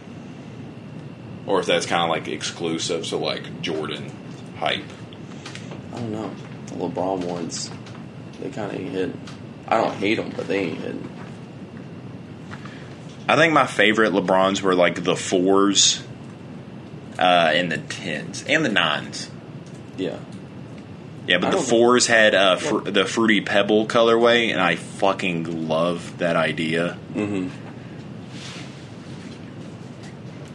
Or if that's kind of like exclusive to like Jordan hype. I don't know. The LeBron ones, they kind of ain't hidden. I don't hate them, but they ain't hidden. I think my favorite LeBrons were like the fours uh, and the tens and the nines. Yeah, Yeah, I but the fours had uh, fr- the fruity pebble colorway, and I fucking love that idea. Mm-hmm.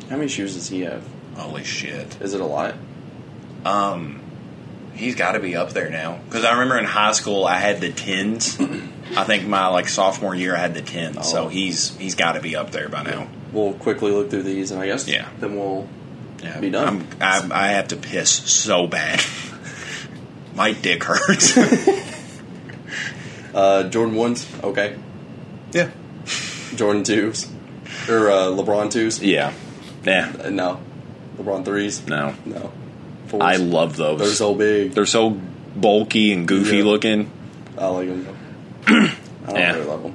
How many shoes does he have? Holy shit! Is it a lot? Um, he's got to be up there now because I remember in high school I had the tens. [CLEARS THROAT] I think my like sophomore year I had the tens, Oh. so he's he's got to be up there by now. We'll quickly look through these, and I guess Yeah. then we'll. Yeah, Be done. I'm, I, I have to piss so bad. [LAUGHS] my dick hurts. [LAUGHS] Uh, Jordan ones, okay. yeah, Jordan twos, or uh, LeBron twos. yeah, yeah. Uh, no, LeBron threes. No, No, I love those. They're so big. They're so bulky and goofy Yeah. looking. I like them. [CLEARS THROAT] I don't Yeah. really love them.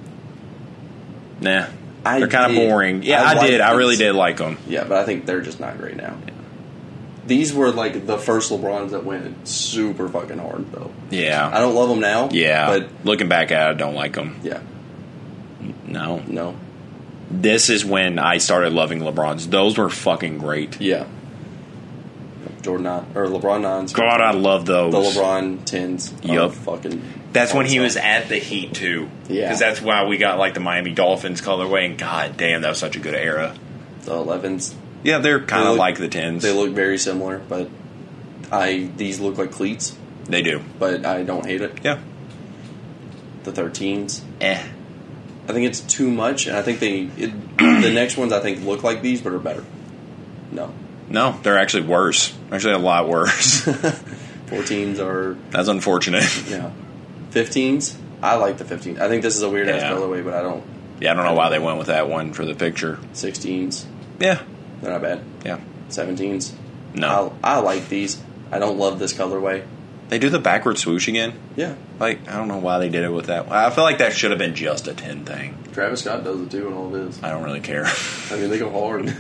Nah, I they're kind of boring. Yeah, I I, did. I really did like them. Yeah, but I think they're just not great now. These were like the first LeBrons that went super fucking hard, though. Yeah, I don't love them now. yeah. but looking back at it, I don't like them. yeah, No, no, this is when I started loving LeBrons. Those were fucking great. yeah. Jordan nine or LeBron nines. God, I love those. the LeBron tens. Yup. fucking. That's when he awesome. was at the Heat too. Yeah. because that's why we got like the Miami Dolphins colorway. And god damn, that was such a good era. the elevens. Yeah, they're kind of look- like the tens. They look very similar, but I these look like cleats, They do. but I don't hate it. Yeah. The thirteens. Eh. I think it's too much, and I think they it, [CLEARS THROAT] the next ones I think look like these but are better. No, No, they're actually worse. Actually, a lot worse. [LAUGHS] 14s are That's unfortunate. yeah, 15s. I like the 15s. I think this is a weird ass Yeah. colorway, but I don't. Yeah, I don't know why they went with that one for the picture. 16s, Yeah, they're not bad. yeah. 17s. No, I, I like these. I don't love this colorway. they do the backward swoosh again. Yeah, Like I don't know why they did it with that. I feel like that should have been just a ten thing. Travis Scott does it too in all of his. I don't really care. I mean, they go hard. [LAUGHS]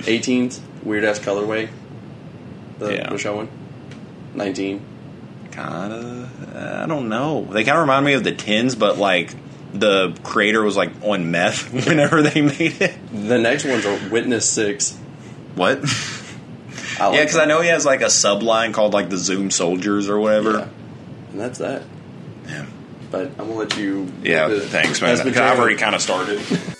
18s, weird ass colorway. The, Yeah. They're showing. 19. kind of. I don't know. They kind of remind me of the tens, but like the creator was like on meth [LAUGHS] whenever they made it. The next ones are Witness 6. What? [LAUGHS] Like yeah, because I know he has like a subline called like the Zoom Soldiers or whatever. Yeah. And that's that. Yeah. But I'm going to let you. Yeah, thanks, man. That's been 'Cause I've already kind of started. [LAUGHS]